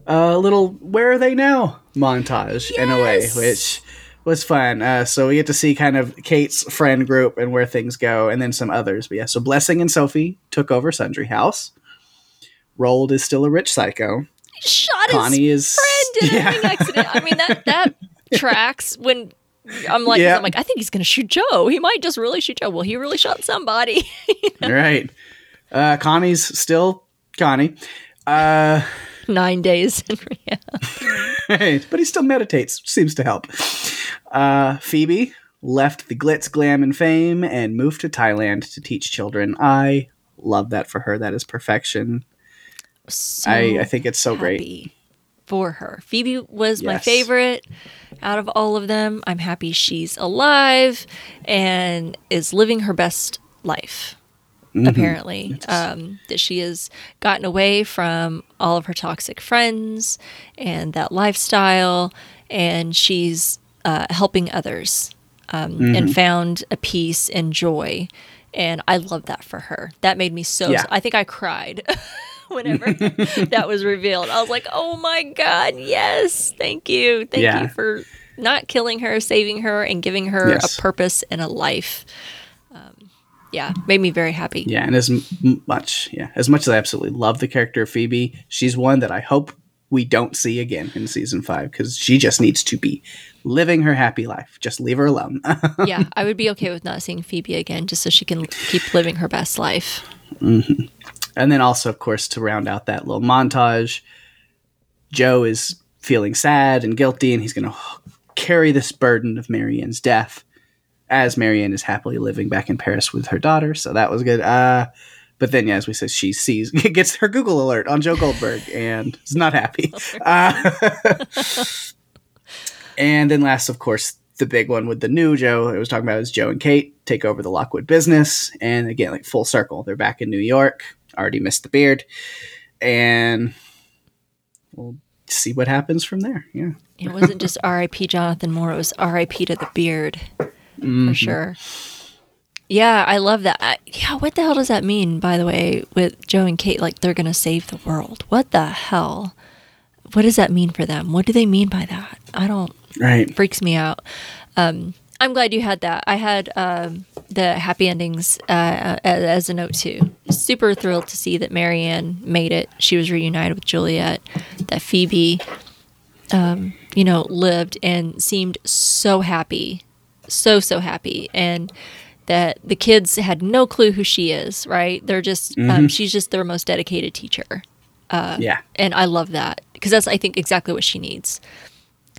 S3: uh, little "Where are they now?" montage in a way, which was fun. Uh, so we get to see kind of Kate's friend group and where things go, and then some others. But yeah, so Blessing and Sophie took over Sundry House. Roald is still a rich psycho.
S2: Shot his
S3: Connie is
S2: friend in a ring accident. I mean that that tracks when I'm like
S3: Yeah.
S2: I'm like I think he's gonna shoot Joe. He might just really shoot Joe. Well, he really shot somebody.
S3: right. Uh, Connie's still Connie. Uh,
S2: Nine days in rehab.
S3: Right, but he still meditates, seems to help. Uh, Phoebe left the glitz, glam, and fame and moved to Thailand to teach children. I love that for her. That is perfection.
S2: So
S3: I, I think it's so great.
S2: for her. Phoebe was my favorite out of all of them. I'm happy she's alive and is living her best life. apparently. Um, that she has gotten away from all of her toxic friends and that lifestyle, and she's uh, helping others um, and found a peace and joy. And I love that for her. That made me so.
S3: Yeah.
S2: I think I cried. Whenever that was revealed, I was like, "Oh my god, yes! Thank you, thank
S3: Yeah.
S2: you for not killing her, saving her, and giving her
S3: Yes.
S2: a purpose and a life." Um, yeah, made me very happy.
S3: Yeah, and as m- much, yeah, as much as I absolutely love the character of Phoebe, she's one that I hope we don't see again in season five because she just needs to be living her happy life. Just leave her alone.
S2: yeah, I would be okay with not seeing Phoebe again, just so she can keep living her best life.
S3: And then also, of course, to round out that little montage, Joe is feeling sad and guilty, and he's going to carry this burden of Marienne's death as Marienne is happily living back in Paris with her daughter. So that was good. Uh, but then, yeah, as we said, she sees gets her Google alert on Joe Goldberg and is not happy. Uh, and then last, of course, the big one with the new Joe I was talking about is Joe and Kate take over the Lockwood business, and again, like full circle, they're back in New York. Already missed the beard, and we'll see what happens from there. Yeah,
S2: It wasn't just R.I.P. Jonathan Moore; it was R.I.P. to the beard, for sure. Yeah, I love that. I, yeah, what the hell does that mean? By the way, with Joe and Kate, like they're gonna save the world. What the hell? What does that mean for them? What do they mean by that? I don't.
S3: right.
S2: freaks me out. Um, I'm glad you had that. I had um, the happy endings uh, as, as a note too. Super thrilled to see that Marienne made it. She was reunited with Juliet. That Phoebe, um, you know, lived and seemed so happy, so so happy, and that the kids had no clue who she is. Right? They're just um, she's just their most dedicated teacher
S3: yeah,
S2: and I love that because that's I think exactly what she needs.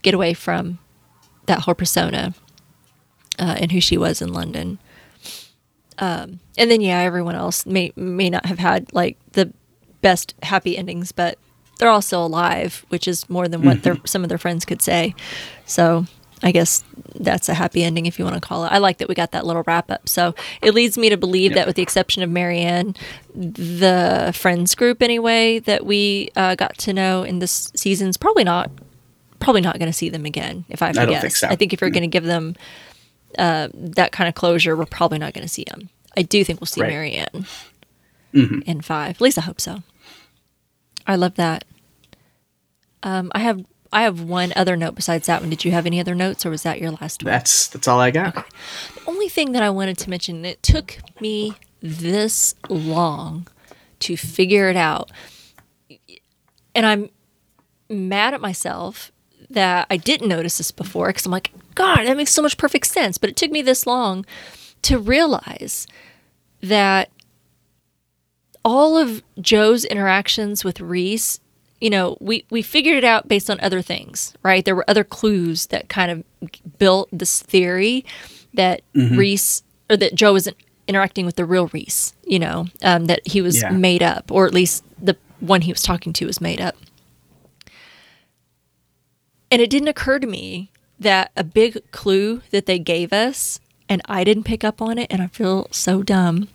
S2: Get away from that whole persona uh, and who she was in London. Um, and then yeah, everyone else may may not have had like the best happy endings, but they're all still alive, which is more than what their some of their friends could say. So I guess that's a happy ending if you want to call it. I like that we got that little wrap up. So it leads me to believe that with the exception of Marienne, the friends group anyway that we uh, got to know in this season's probably not probably not going to see them again if I
S3: I don't
S2: guess.
S3: think so.
S2: I think if you're going to give them uh, that kind of closure, we're probably not going to see them. I do think we'll see
S3: Right.
S2: Marienne
S3: Mm-hmm.
S2: in five. At least I hope so. I love that. Um, I have I have one other note besides that one. Did you have any other notes, or was that your last one?
S3: that's that's all I got.
S2: The only thing that I wanted to mention, it took me this long to figure it out. And I'm mad at myself that I didn't notice this before because I'm like, God, that makes so much perfect sense. But it took me this long to realize that all of Joe's interactions with Rhys, you know, we, we figured it out based on other things, right? There were other clues that kind of built this theory that Rhys or that Joe wasn't interacting with the real Rhys, you know, um, that he was
S3: Yeah.
S2: made up, or at least the one he was talking to was made up. And it didn't occur to me that a big clue that they gave us, and I didn't pick up on it, and I feel so dumb.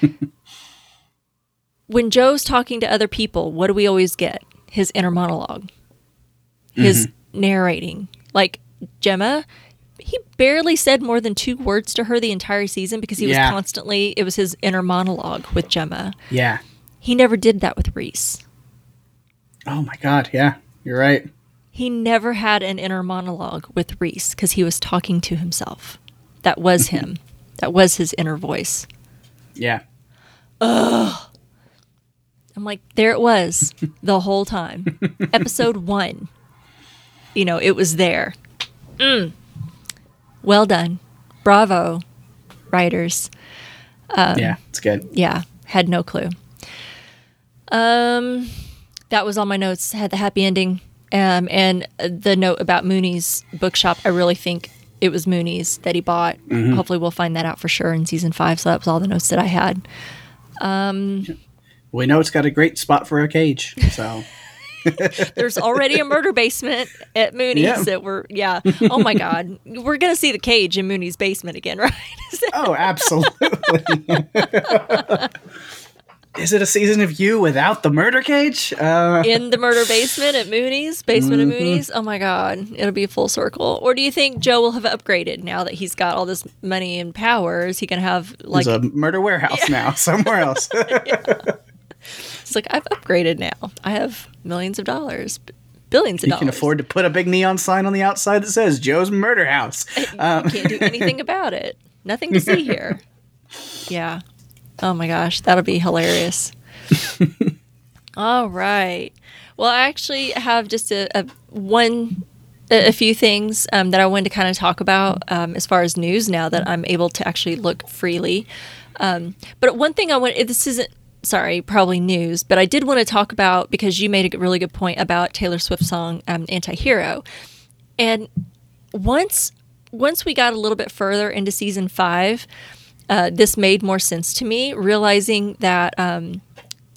S2: when Joe's talking to other people, what do we always get? His inner monologue, his mm-hmm. narrating. Like Gemma, he barely said more than two words to her the entire season because he
S3: Yeah.
S2: was constantly, it was his inner monologue with Gemma.
S3: Yeah.
S2: He never did that with Rhys.
S3: Oh my God. Yeah, you're right.
S2: He never had an inner monologue with Rhys because he was talking to himself. That was him. that was his inner voice.
S3: Yeah. Ugh.
S2: I'm like, there it was the whole time. Episode one. You know, it was there. Mm. Well done. Bravo, writers.
S3: yeah, it's good.
S2: Yeah, had no clue. Um, that was all my notes. Had the happy ending, um, and the note about Mooney's bookshop. I really think it was Mooney's that he bought. Hopefully, we'll find that out for sure in season five. So that was all the notes that I had.
S3: We know it's got a great spot for a cage. So
S2: There's already a murder basement at Mooney's
S3: Yeah.
S2: that we're yeah. Oh my god, we're gonna see the cage in Mooney's basement again, right?
S3: Oh, absolutely. Is it a season of you without the murder cage? Uh,
S2: in the murder basement at Mooney's, basement
S3: Mm-hmm.
S2: of Mooney's. Oh my god, it'll be full circle. Or do you think Joe will have upgraded now that he's got all this money and power? Is he gonna have like
S3: there's a murder warehouse now somewhere else.
S2: it's like I've upgraded now. I have millions of dollars, billions of
S3: you
S2: dollars.
S3: You can afford to put a big neon sign on the outside that says Joe's Murder House. Um,
S2: Can't do anything about it. Nothing to see here. Yeah. Oh my gosh, that'll be hilarious. All right. Well, I actually have just a, a one a, a few things um, that I wanted to kind of talk about um, as far as news now that I'm able to actually look freely. Um, but one thing I want this isn't sorry probably news, but I did want to talk about because you made a really good point about Taylor Swift's song um, "Anti-Hero," and once once we got a little bit further into season five, uh, this made more sense to me, realizing that um,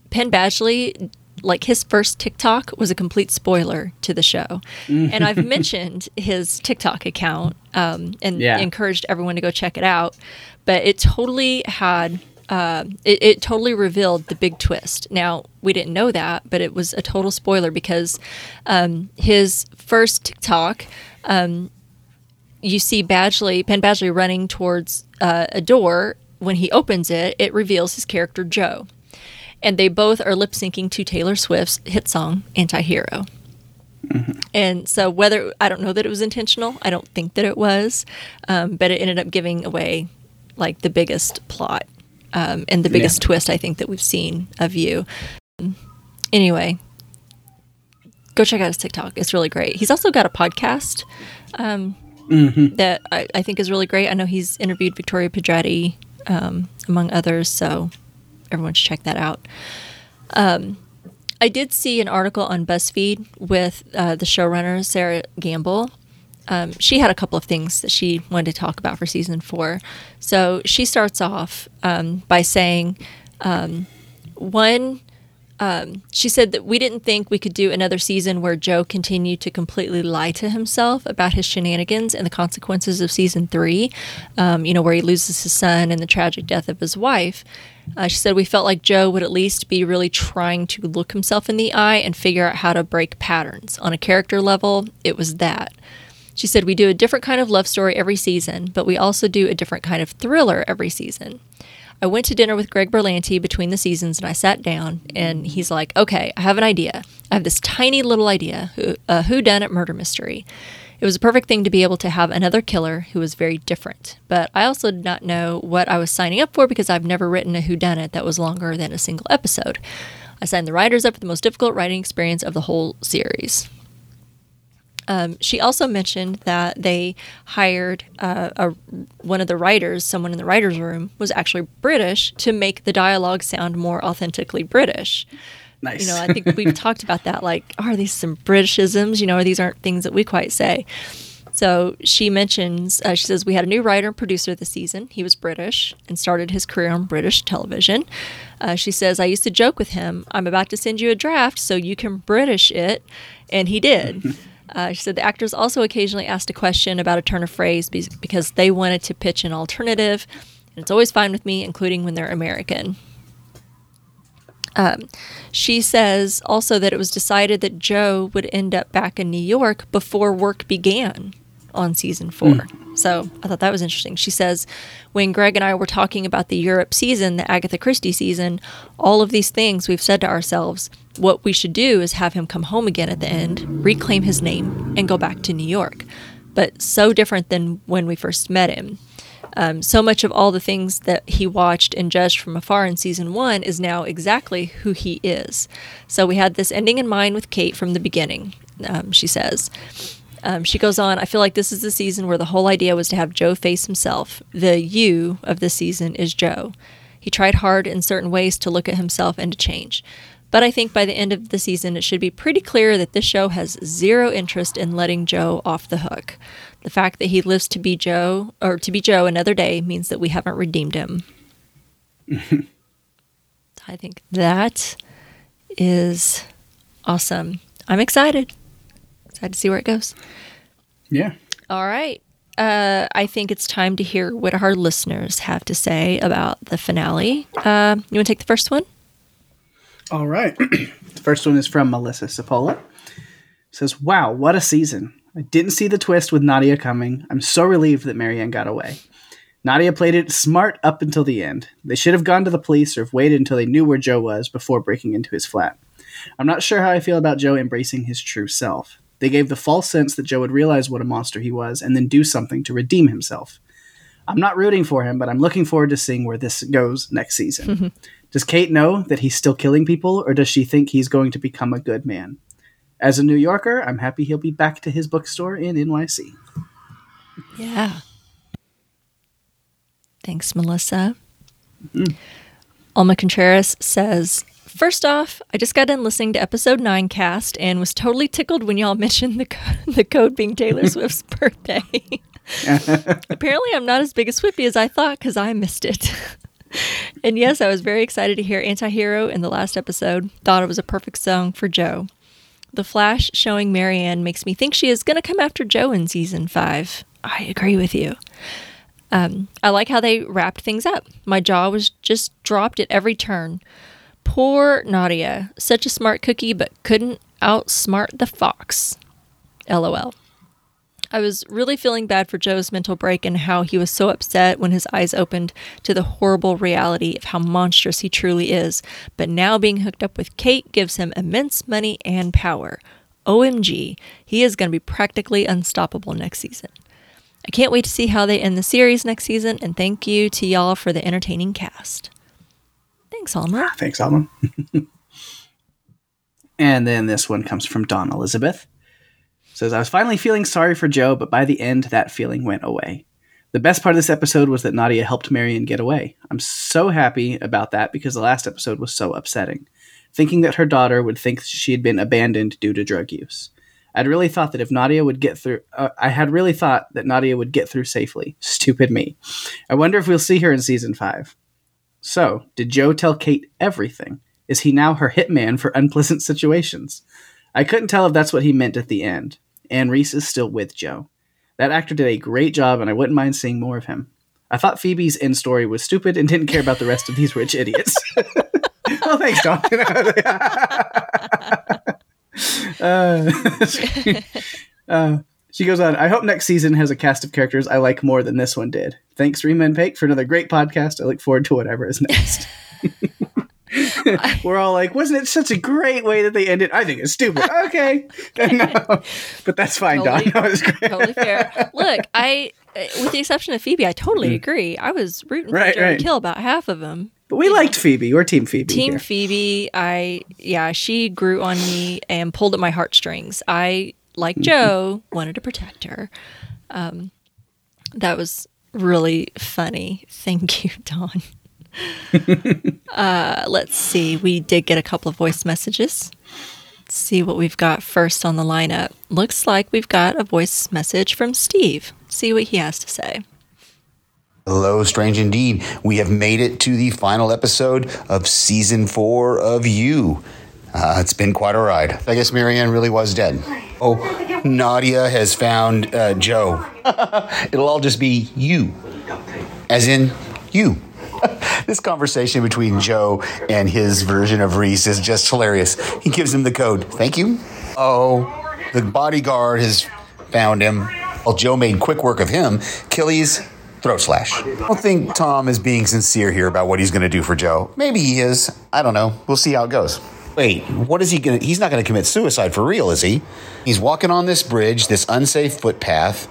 S2: Penn Badgley, like his first TikTok, was a complete spoiler to the show. and I've mentioned his TikTok account um, and
S3: Yeah.
S2: encouraged everyone to go check it out. But it totally had. Uh, it, it totally revealed the big twist. Now we didn't know that, but it was a total spoiler because um, his first TikTok, you see Badgley, Penn Badgley running towards uh, a door. When he opens it, it reveals his character Joe. And they both are lip syncing to Taylor Swift's hit song, Anti Hero. And so, whether I don't know that it was intentional, I don't think that it was, um, but it ended up giving away like the biggest plot um, and the biggest twist I think that we've seen of you. Anyway, go check out his TikTok. It's really great. He's also got a podcast that I, I think is really great. I know he's interviewed Victoria Pedretti, um, among others, so everyone should check that out. Um, I did see an article on BuzzFeed with uh, the showrunner, Sarah Gamble. Um, she had a couple of things that she wanted to talk about for season four. So she starts off um, by saying, um, one, um, she said that we didn't think we could do another season where Joe continued to completely lie to himself about his shenanigans and the consequences of season three, um, you know, where he loses his son and the tragic death of his wife. Uh, she said we felt like Joe would at least be really trying to look himself in the eye and figure out how to break patterns. On a character level, it was that. She said we do a different kind of love story every season, but we also do a different kind of thriller every season. I went to dinner with Greg Berlanti between the seasons and I sat down and he's like, okay, I have an idea. I have this tiny little idea, a uh, who done it murder mystery. It was a perfect thing to be able to have another killer who was very different. But I also did not know what I was signing up for because I've never written a who done it that was longer than a single episode. I signed the writers up for the most difficult writing experience of the whole series. Um, she also mentioned that they hired uh, a, one of the writers, someone in the writer's room, was actually British to make the dialogue sound more authentically British.
S3: nice.
S2: You know, I think we've talked about that. Like, are these some Britishisms? You know, these aren't things that we quite say. So she mentions, uh, she says, we had a new writer and producer this season. He was British and started his career on British television. Uh, she says, I used to joke with him, I'm about to send you a draft so you can British it. And he did. Uh, she said the actors also occasionally asked a question about a turn of phrase because they wanted to pitch an alternative. And it's always fine with me, including when they're American. She says also that it was decided that Joe would end up back in New York before work began on season four. So I thought that was interesting. She says, when Greg and I were talking about the Europe season, the Agatha Christie season, all of these things we've said to ourselves, what we should do is have him come home again at the end, reclaim his name, and go back to New York. But so different than when we first met him. Um, so much of all the things that he watched and judged from afar in season one is now exactly who he is. So we had this ending in mind with Kate from the beginning, um, she says. Um, she goes on, I feel like this is the season where the whole idea was to have Joe face himself. The you of this season is Joe. He tried hard in certain ways to look at himself and to change. But I think by the end of the season, it should be pretty clear that this show has zero interest in letting Joe off the hook. The fact that he lives to be Joe, or to be Joe another day, means that we haven't redeemed him. I think that is awesome. I'm excited. Excited to see where it goes.
S3: Yeah.
S2: All right. Uh, I think it's time to hear what our listeners have to say about the finale. Uh, you want to take the first one?
S3: All right. the first one is from Melissa. It says, Wow, what a season. I didn't see the twist with Nadia coming. I'm so relieved that Marienne got away. Nadia played it smart up until the end. They should have gone to the police or have waited until they knew where Joe was before breaking into his flat. I'm not sure how I feel about Joe embracing his true self. They gave the false sense that Joe would realize what a monster he was and then do something to redeem himself. I'm not rooting for him, but I'm looking forward to seeing where this goes next season. Mm-hmm. does Kate know that he's still killing people, or does she think he's going to become a good man? As a New Yorker, I'm happy he'll be back to his bookstore in NYC.
S2: Yeah. Thanks, Melissa. Mm. Alma Contreras says, First off, I just got done listening to episode 9 cast and was totally tickled when y'all mentioned the, co- the code being Taylor Swift's birthday. Apparently, I'm not as big a Swiftie as I thought because I missed it. and yes, I was very excited to hear Antihero in the last episode. Thought it was a perfect song for Joe. The Flash showing Marienne makes me think she is going to come after Joe in season 5. I agree with you. Um, I like how they wrapped things up. My jaw was just dropped at every turn. Poor Nadia. Such a smart cookie, but couldn't outsmart the fox. LOL. I was really feeling bad for Joe's mental break and how he was so upset when his eyes opened to the horrible reality of how monstrous he truly is. But now being hooked up with Kate gives him immense money and power. OMG, he is going to be practically unstoppable next season. I can't wait to see how they end the series next season, and thank you to y'all for the entertaining cast. Thanks, Alma.
S3: Thanks, Alma. and then this one comes from Dawn Elizabeth. Says, I was finally feeling sorry for Joe, but by the end, that feeling went away. The best part of this episode was that Nadia helped Marienne get away. I'm so happy about that because the last episode was so upsetting. Thinking that her daughter would think she had been abandoned due to drug use. I'd really thought that if Nadia would get through, uh, I had really thought that Nadia would get through safely. Stupid me. I wonder if we'll see her in season five. So, did Joe tell Kate everything? Is he now her hitman for unpleasant situations? I couldn't tell if that's what he meant at the end. Anne Rhys is still with Joe. That actor did a great job, and I wouldn't mind seeing more of him. I thought Phoebe's end story was stupid and didn't care about the rest of these rich idiots. oh, thanks, John. uh, uh, she goes on. I hope next season has a cast of characters I like more than this one did. Thanks, Rima and Pake, for another great podcast. I look forward to whatever is next. We're all like, wasn't it such a great way that they ended? I think it's stupid. Okay, no, but that's fine,
S2: Totally-
S3: Dawn. No.
S2: Totally fair. Look, I, uh, with the exception of Phoebe, I totally agree. I was rooting for
S3: Right,
S2: Joe
S3: right.
S2: to kill about half of them.
S3: But we liked Phoebe. We're Team Phoebe.
S2: Team
S3: here.
S2: Phoebe, I yeah, she grew on me and pulled at my heartstrings. I,
S3: Mm-hmm.
S2: Like Joe, wanted to protect her. Um, that was really funny. Thank you, Dawn. uh, let's see. We did get a couple of voice messages. Let's see what we've got first on the lineup. Looks like we've got a voice message from Steve. See what he has to say.
S4: Hello, strange indeed. We have made it to the final episode of season four of You. Uh, it's been quite a ride. I guess Marienne really was dead. Oh, Nadia has found uh, Joe. It'll all just be you, as in you. this conversation between Joe and his version of Rhys is just hilarious. He gives him the code. Thank you. Oh, the bodyguard has found him. Well, Joe made quick work of him. Achilles throat slash. I don't think Tom is being sincere here about what he's going to do for Joe. Maybe he is. I don't know. We'll see how it goes. Wait, what is he going to? He's not going to commit suicide for real, is he? He's walking on this bridge, this unsafe footpath,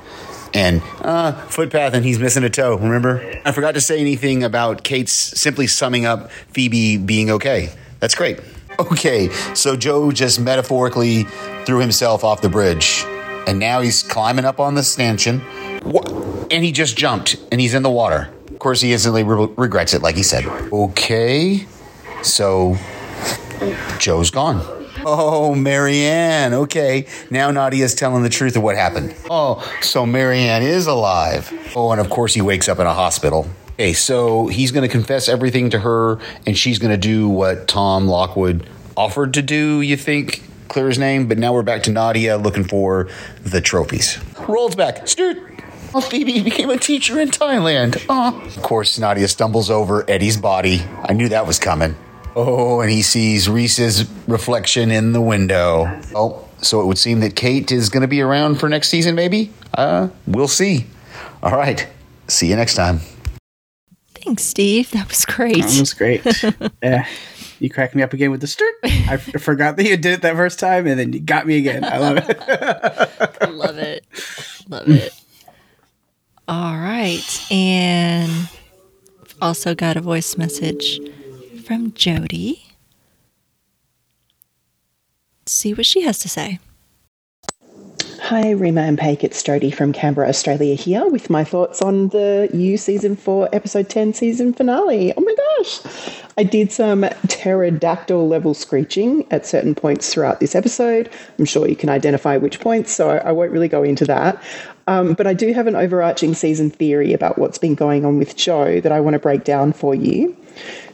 S4: and uh, footpath, and he's missing a toe. Remember? I forgot to say anything about Kate's simply summing up Phoebe being okay. That's great. Okay, so Joe just metaphorically threw himself off the bridge, and now he's climbing up on the stanchion. And he just jumped, and he's in the water. Of course, he instantly re- regrets it, like he said. Okay, so Joe's gone. Oh, Marienne. Okay, now Nadia's telling the truth of what happened. Oh, so Marienne is alive. Oh, and of course he wakes up in a hospital. Okay, so he's going to confess everything to her, and she's going to do what Tom Lockwood offered to do, you think? clear his name, but now we're back to Nadia looking for the trophies. Rolls back. Sturt. Oh, Phoebe became a teacher in Thailand. Oh. Of course, Nadia stumbles over Eddie's body. I knew that was coming. Oh, and he sees Rhys's reflection in the window. Oh, so it would seem that Kate is going to be around for next season, maybe? Uh, we'll see. All right. See you next time.
S2: Thanks, Steve. That was great.
S3: That was great. yeah. You cracked me up again with the start. I f- forgot that you did it that first time, and then you got me again. I love it.
S2: I love it. Love it. All right. And also got a voice message from Jody. See what she has to say.
S5: Hi, Rima and Pake. It's Jodie from Canberra, Australia here with my thoughts on the You Season 4, Episode 10 season finale. Oh my gosh! I did some pterodactyl level screeching at certain points throughout this episode. I'm sure you can identify which points, so I won't really go into that. Um, but I do have an overarching season theory about what's been going on with Joe that I want to break down for you.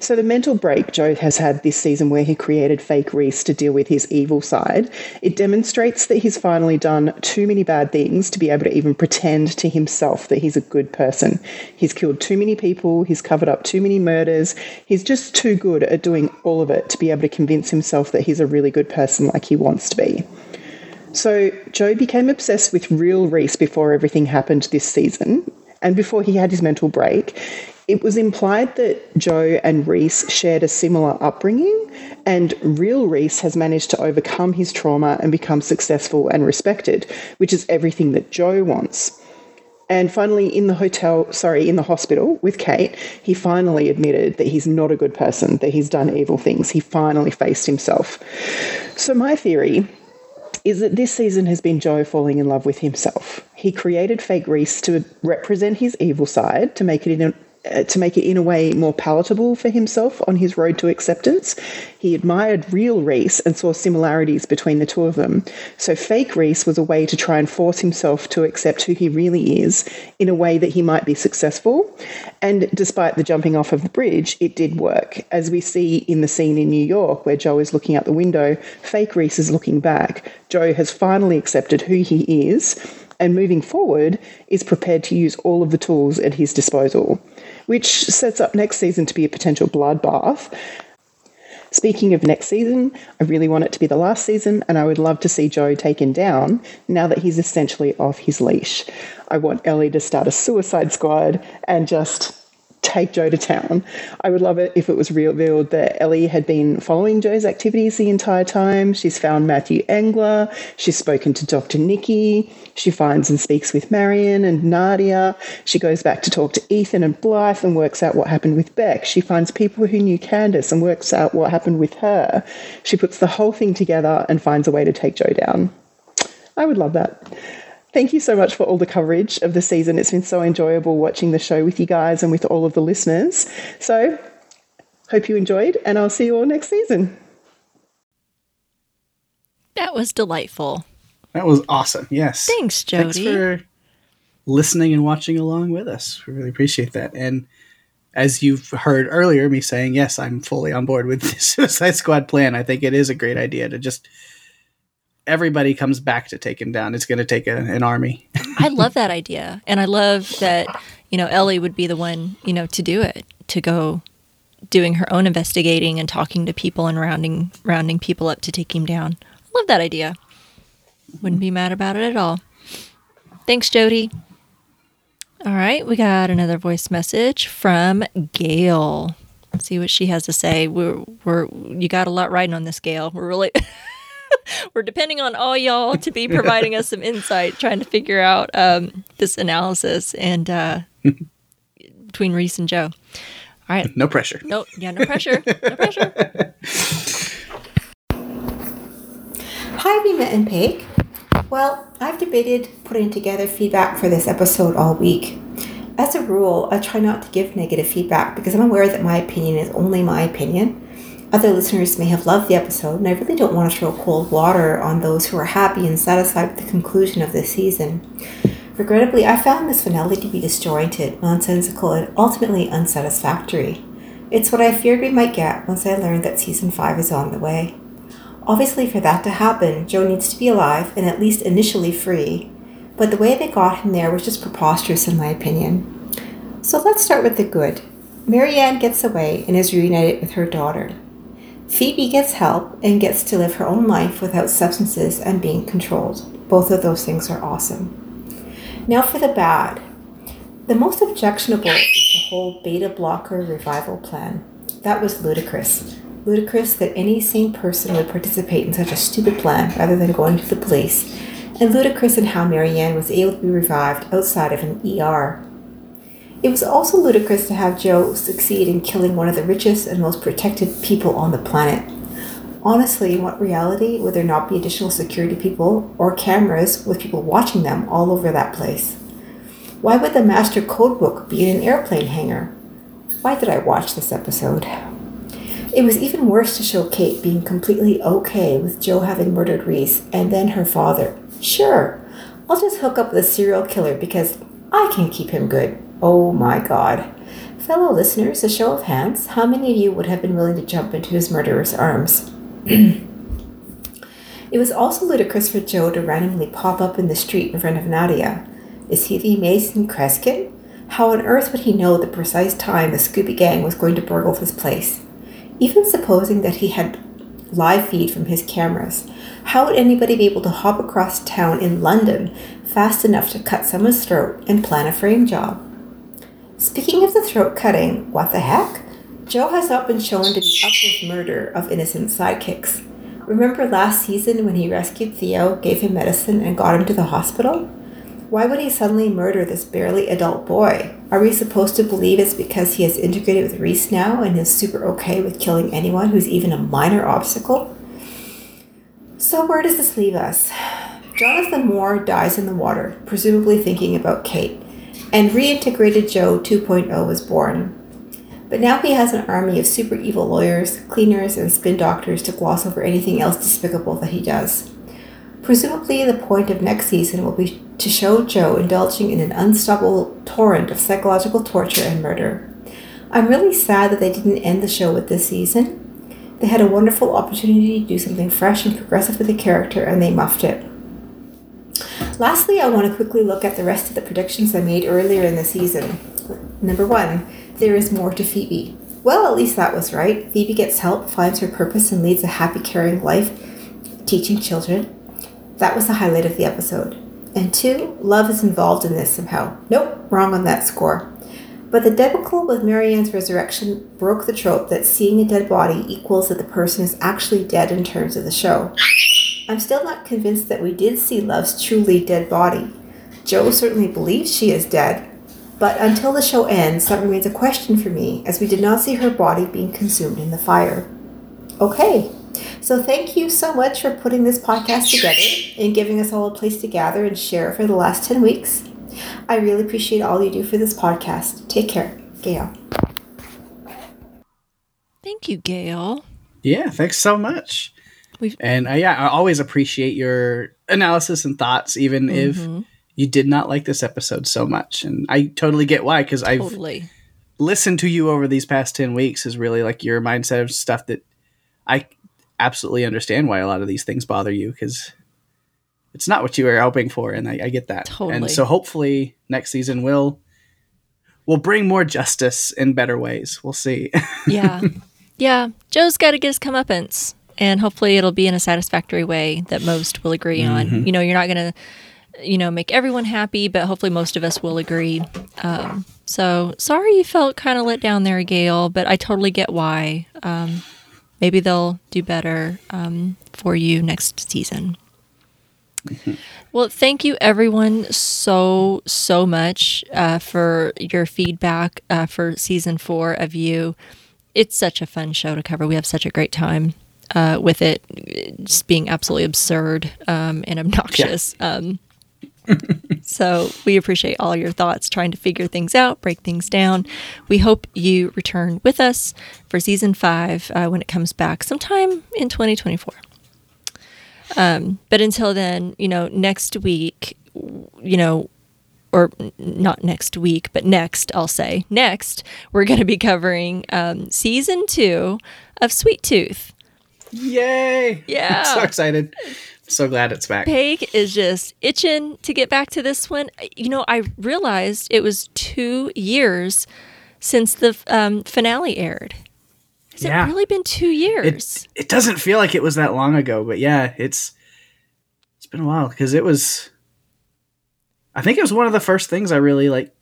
S5: So, the mental break Joe has had this season where he created fake Rhys to deal with his evil side, it demonstrates that he's finally done too many bad things to be able to even pretend to himself that he's a good person. He's killed too many people, he's covered up too many murders, he's just too good at doing all of it to be able to convince himself that he's a really good person like he wants to be. So, Joe became obsessed with real Rhys before everything happened this season and before he had his mental break. It was implied that Joe and Rhys shared a similar upbringing, and real Rhys has managed to overcome his trauma and become successful and respected, which is everything that Joe wants. And finally, in the hotel, sorry, in the hospital with Kate, he finally admitted that he's not a good person, that he's done evil things. He finally faced himself. So, my theory is that this season has been Joe falling in love with himself. He created fake Rhys to represent his evil side, to make it uh, to make it in a way more palatable for himself on his road to acceptance. He admired real Rhys and saw similarities between the two of them. So, fake Rhys was a way to try and force himself to accept who he really is in a way that he might be successful. And despite the jumping off of the bridge, it did work. As we see in the scene in New York where Joe is looking out the window, fake Rhys is looking back. Joe has finally accepted who he is and moving forward is prepared to use all of the tools at his disposal which sets up next season to be a potential bloodbath. Speaking of next season, I really want it to be the last season, and I would love to see Joe taken down now that he's essentially off his leash. I want Ellie to start a suicide squad and just take Joe to town. I would love it if it was revealed that Ellie had been following Joe's activities the entire time. She's found Matthew Engler. She's spoken to Dr. Nikki. She finds and speaks with Marienne and Nadia. She goes back to talk to Ethan and Blythe and works out what happened with Beck. She finds people who knew Candace and works out what happened with her. She puts the whole thing together and finds a way to take Joe down. I would love that. Thank you so much for all the coverage of the season. It's been so enjoyable watching the show with you guys and with all of the listeners. So, hope you enjoyed, and I'll see you all next season.
S2: That was delightful.
S3: That was awesome. Yes.
S2: Thanks, Jody.
S3: Thanks for listening and watching along with us. We really appreciate that. And as you've heard earlier, me saying, yes, I'm fully on board with the Suicide Squad plan. I think it is a great idea to just everybody comes back to take him down. It's going to take a, an army.
S2: I love that idea, and I love that you know Ellie would be the one you know to do it, to go doing her own investigating and talking to people and rounding rounding people up to take him down. I love that idea. Wouldn't be mad about it at all. Thanks, Jody. All right, we got another voice message from Gail. Let's see what she has to say. We're, we're you got a lot riding on this, Gail. We're really we're depending on all y'all to be providing us some insight, trying to figure out um, this analysis and uh, between Rhys and Joe. All right.
S3: No pressure.
S2: No, yeah, no pressure. No pressure.
S6: Hi, Rima and Pake. Well, I've debated putting together feedback for this episode all week. As a rule, I try not to give negative feedback because I'm aware that my opinion is only my opinion. Other listeners may have loved the episode, and I really don't want to throw cold water on those who are happy and satisfied with the conclusion of this season. Regrettably, I found this finale to be disjointed, nonsensical, and ultimately unsatisfactory. It's what I feared we might get once I learned that season 5 is on the way. Obviously, for that to happen, Joe needs to be alive and at least initially free. But the way they got him there was just preposterous, in my opinion. So let's start with the good. Marienne gets away and is reunited with her daughter. Phoebe gets help and gets to live her own life without substances and being controlled. Both of those things are awesome. Now for the bad. The most objectionable is the whole beta blocker revival plan. That was ludicrous ludicrous that any sane person would participate in such a stupid plan rather than going to the police, and ludicrous in how Marienne was able to be revived outside of an ER. It was also ludicrous to have Joe succeed in killing one of the richest and most protected people on the planet. Honestly, in what reality would there not be additional security people or cameras with people watching them all over that place? Why would the master codebook be in an airplane hangar? Why did I watch this episode? It was even worse to show Kate being completely okay with Joe having murdered Rhys and then her father. Sure, I'll just hook up with a serial killer because I can keep him good. Oh my god. Fellow listeners, a show of hands, how many of you would have been willing to jump into his murderer's arms? it was also ludicrous for Joe to randomly pop up in the street in front of Nadia. Is he the Amazing Kreskin? How on earth would he know the precise time the Scooby Gang was going to burgle his place? Even supposing that he had live feed from his cameras, how would anybody be able to hop across town in London fast enough to cut someone's throat and plan a frame job? Speaking of the throat cutting, what the heck? Joe has not been shown to be up with murder of innocent sidekicks. Remember last season when he rescued Theo, gave him medicine, and got him to the hospital? Why would he suddenly murder this barely adult boy? Are we supposed to believe it's because he has integrated with Rhys now and is super okay with killing anyone who's even a minor obstacle? So, where does this leave us? Jonathan Moore dies in the water, presumably thinking about Kate, and reintegrated Joe 2.0 was born. But now he has an army of super evil lawyers, cleaners, and spin doctors to gloss over anything else despicable that he does. Presumably, the point of next season will be to show Joe indulging in an unstoppable torrent of psychological torture and murder. I'm really sad that they didn't end the show with this season. They had a wonderful opportunity to do something fresh and progressive with the character, and they muffed it. Lastly, I want to quickly look at the rest of the predictions I made earlier in the season. Number one, there is more to Phoebe. Well, at least that was right. Phoebe gets help, finds her purpose, and leads a happy, caring life, teaching children. That was the highlight of the episode. And two, love is involved in this somehow. Nope, wrong on that score. But the debacle with Marienne's resurrection broke the trope that seeing a dead body equals that the person is actually dead in terms of the show. I'm still not convinced that we did see Love's truly dead body. Joe certainly believes she is dead, but until the show ends, that remains a question for me, as we did not see her body being consumed in the fire. Okay, so thank you so much for putting this podcast together and giving us all a place to gather and share for the last 10 weeks. I really appreciate all you do for this podcast. Take care. Gail.
S2: Thank you, Gail.
S3: Yeah, thanks so much.
S2: We've-
S3: and uh, yeah, I always appreciate your analysis and thoughts, even
S2: Mm-hmm.
S3: if you did not like this episode so much. And I totally get why, because I've
S2: Totally.
S3: listened to you over these past 10 weeks is really like your mindset of stuff that I absolutely understand why a lot of these things bother you because it's not what you were hoping for. And I, I get that.
S2: Totally.
S3: And so hopefully next season will will bring more justice in better ways. We'll see.
S2: Yeah. yeah. Joe's got to get his comeuppance. And hopefully it'll be in a satisfactory way that most will agree on. You know, you're not going to, you know, make everyone happy, but hopefully most of us will agree. Um, so sorry you felt kind of let down there, Gail, but I totally get why. Um, maybe they'll do better um, for you next season. Well, thank you everyone so, so much uh, for your feedback uh, for season four of You. It's such a fun show to cover. We have such a great time uh, with it, just being absolutely absurd um, and obnoxious. Um, so we appreciate all your thoughts, trying to figure things out, break things down. We hope you return with us for season five uh, when it comes back sometime in 2024. Um, but until then, you know, next week, you know, or not next week, but next, I'll say, next, we're going to be covering um, season two of Sweet Tooth.
S3: Yay!
S2: Yeah.
S3: so excited. So glad it's back.
S2: Pake is just itching to get back to this one. You know, I realized it was two years since the um, finale aired. Has
S3: Yeah.
S2: it really been two years?
S3: It, it doesn't feel like it was that long ago, but yeah, it's it's been a while because it was. I think it was one of the first things I really like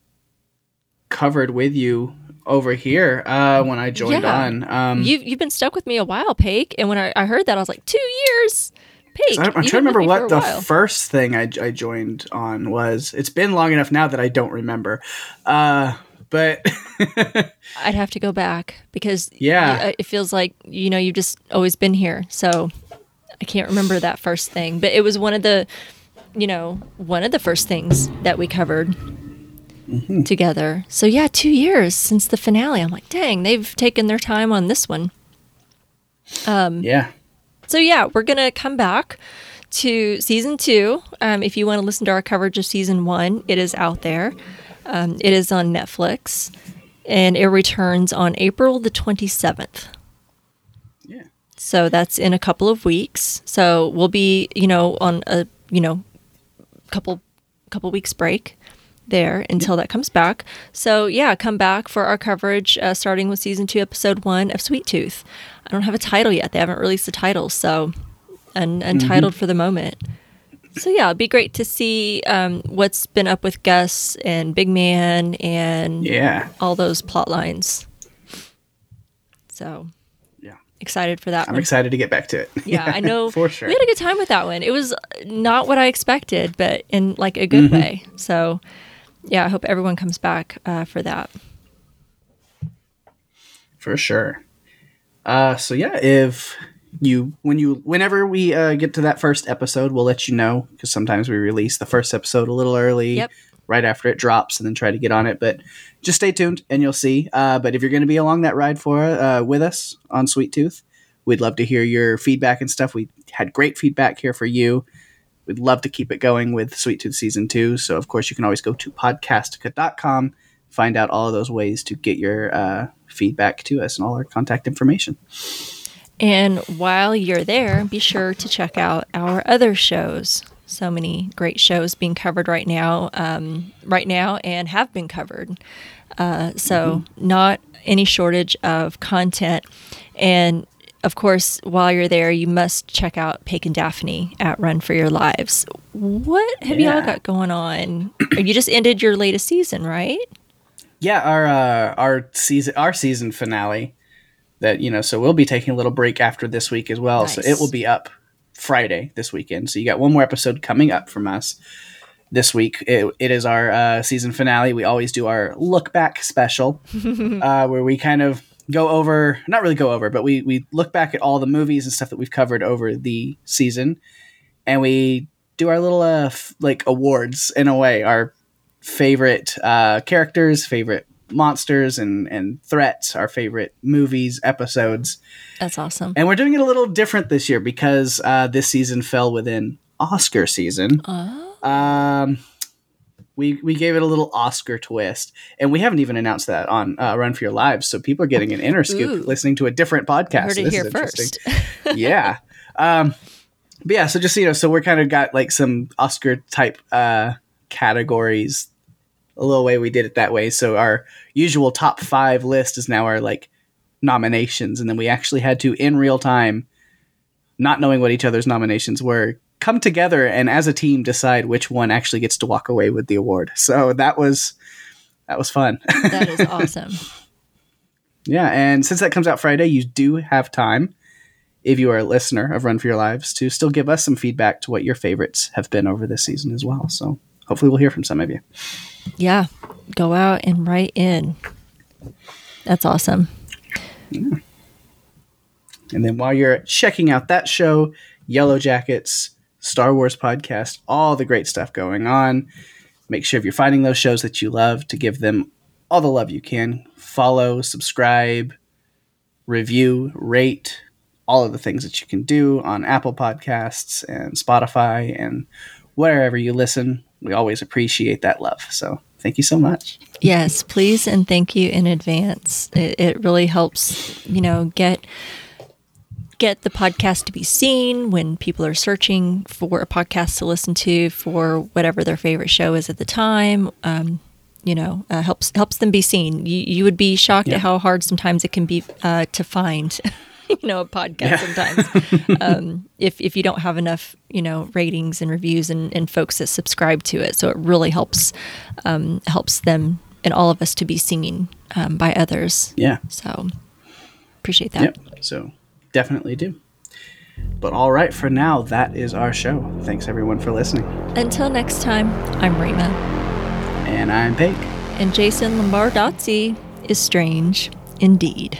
S3: covered with you over here uh, when I joined
S2: Yeah.
S3: on. Um,
S2: you've, you've been stuck with me a while, Pake. And when I, I heard that, I was like, two years? Pake.
S3: I'm, I'm trying to remember what the
S2: while.
S3: first thing I, I joined on was. It's been long enough now that I don't remember. Uh, but
S2: I'd have to go back because
S3: Yeah.
S2: y- it feels like you know you've just always been here. So I can't remember that first thing, but it was one of the you know one of the first things that we covered
S3: Mm-hmm.
S2: together. So yeah, two years since the finale. I'm like, dang, they've taken their time on this one.
S3: Um, yeah,
S2: So yeah, we're gonna come back to season two. Um, if you want to listen to our coverage of season one, it is out there. Um, it is on Netflix, and it returns on April the twenty seventh.
S3: yeah.
S2: So that's in a couple of weeks. So we'll be, you know, on a you know, couple couple weeks break there until that comes back. So yeah, come back for our coverage uh, starting with season two, episode one of Sweet Tooth. I don't have a title yet. They haven't released the title, so un- untitled for the moment. So yeah, it'd be great to see um, what's been up with Gus and Big Man and
S3: Yeah.
S2: all those plot lines. So
S3: Yeah.
S2: excited for that
S3: I'm
S2: one.
S3: excited to get back to it.
S2: Yeah, I know.
S3: for sure.
S2: We had a good time with that one. It was not what I expected, but in like a good
S3: Mm-hmm.
S2: way. So, yeah, I hope everyone comes back uh, for that.
S3: for sure. Uh, so yeah, if you when you whenever we uh, get to that first episode, we'll let you know because sometimes we release the first episode a little early,
S2: Yep.
S3: right after it drops, and then try to get on it. But just stay tuned and you'll see. Uh, but if you're going to be along that ride for uh, with us on Sweet Tooth, we'd love to hear your feedback and stuff. We had great feedback here for you. We'd love to keep it going with Sweet Tooth Season 2. So, of course, you can always go to podcastica.com, find out all of those ways to get your uh, feedback to us and all our contact information.
S2: And while you're there, be sure to check out our other shows. So many great shows being covered right now, um, right now, and have been covered. Uh, so not any shortage of content. And of course, while you're there, you must check out Pake and Daphne at Run for Your Lives. What have y'all got going on? you just ended your latest season, right?
S3: Yeah, our uh, our season our season finale that you know, so we'll be taking a little break after this week as well. So it will be up Friday this weekend. So you got one more episode coming up from us this week. It, it is our uh, season finale. We always do our look back special, uh, where we kind of go over, not really go over, but we we look back at all the movies and stuff that we've covered over the season, and we do our little uh, f- like awards in a way. Our favorite uh, characters, favorite monsters and and threats, our favorite movies, episodes.
S2: That's awesome.
S3: And we're doing it a little different this year because uh, this season fell within Oscar season. Um, we we gave it a little Oscar twist, and we haven't even announced that on uh, Run for Your Lives. So people are getting an inner scoop
S2: Ooh.
S3: listening to a different podcast.
S2: Heard
S3: So
S2: it
S3: this
S2: here
S3: is
S2: first.
S3: interesting. yeah. Um, but yeah, so just so you know, so we're kind of got like some Oscar type uh, categories. A little way we did it that way. So our usual top five list is now our like nominations, and then we actually had to in real time, not knowing what each other's nominations were, come together and as a team decide which one actually gets to walk away with the award. So that was that was fun.
S2: That is awesome.
S3: Yeah, and since that comes out Friday, you do have time, if you are a listener of Run for Your Lives, to still give us some feedback to what your favorites have been over this season as well. So hopefully we'll hear from some of you.
S2: Yeah, go out and write in. That's awesome. Yeah.
S3: And then while you're checking out that show, Yellow Jackets, Star Wars podcast, all the great stuff going on. Make sure if you're finding those shows that you love to give them all the love you can. Follow, subscribe, review, rate, all of the things that you can do on Apple Podcasts and Spotify and wherever you listen. We always appreciate that love. So thank you so much.
S2: Yes, please and thank you in advance. It, it really helps, you know, get get the podcast to be seen when people are searching for a podcast to listen to for whatever their favorite show is at the time. Um, you know, uh, helps helps them be seen. You, you would be shocked
S3: Yeah.
S2: at how hard sometimes it can be uh, to find, you know, a podcast sometimes. um, if if you don't have enough, you know, ratings and reviews and, and folks that subscribe to it, so it really helps um, helps them and all of us to be seen um, by others.
S3: Yeah.
S2: So appreciate that.
S3: Yep. So definitely do. But all right, for now, that is our show. Thanks everyone for listening.
S2: Until next time, I'm Rima,
S3: And I'm Pake.
S2: and Jason Lombardozzi is strange indeed.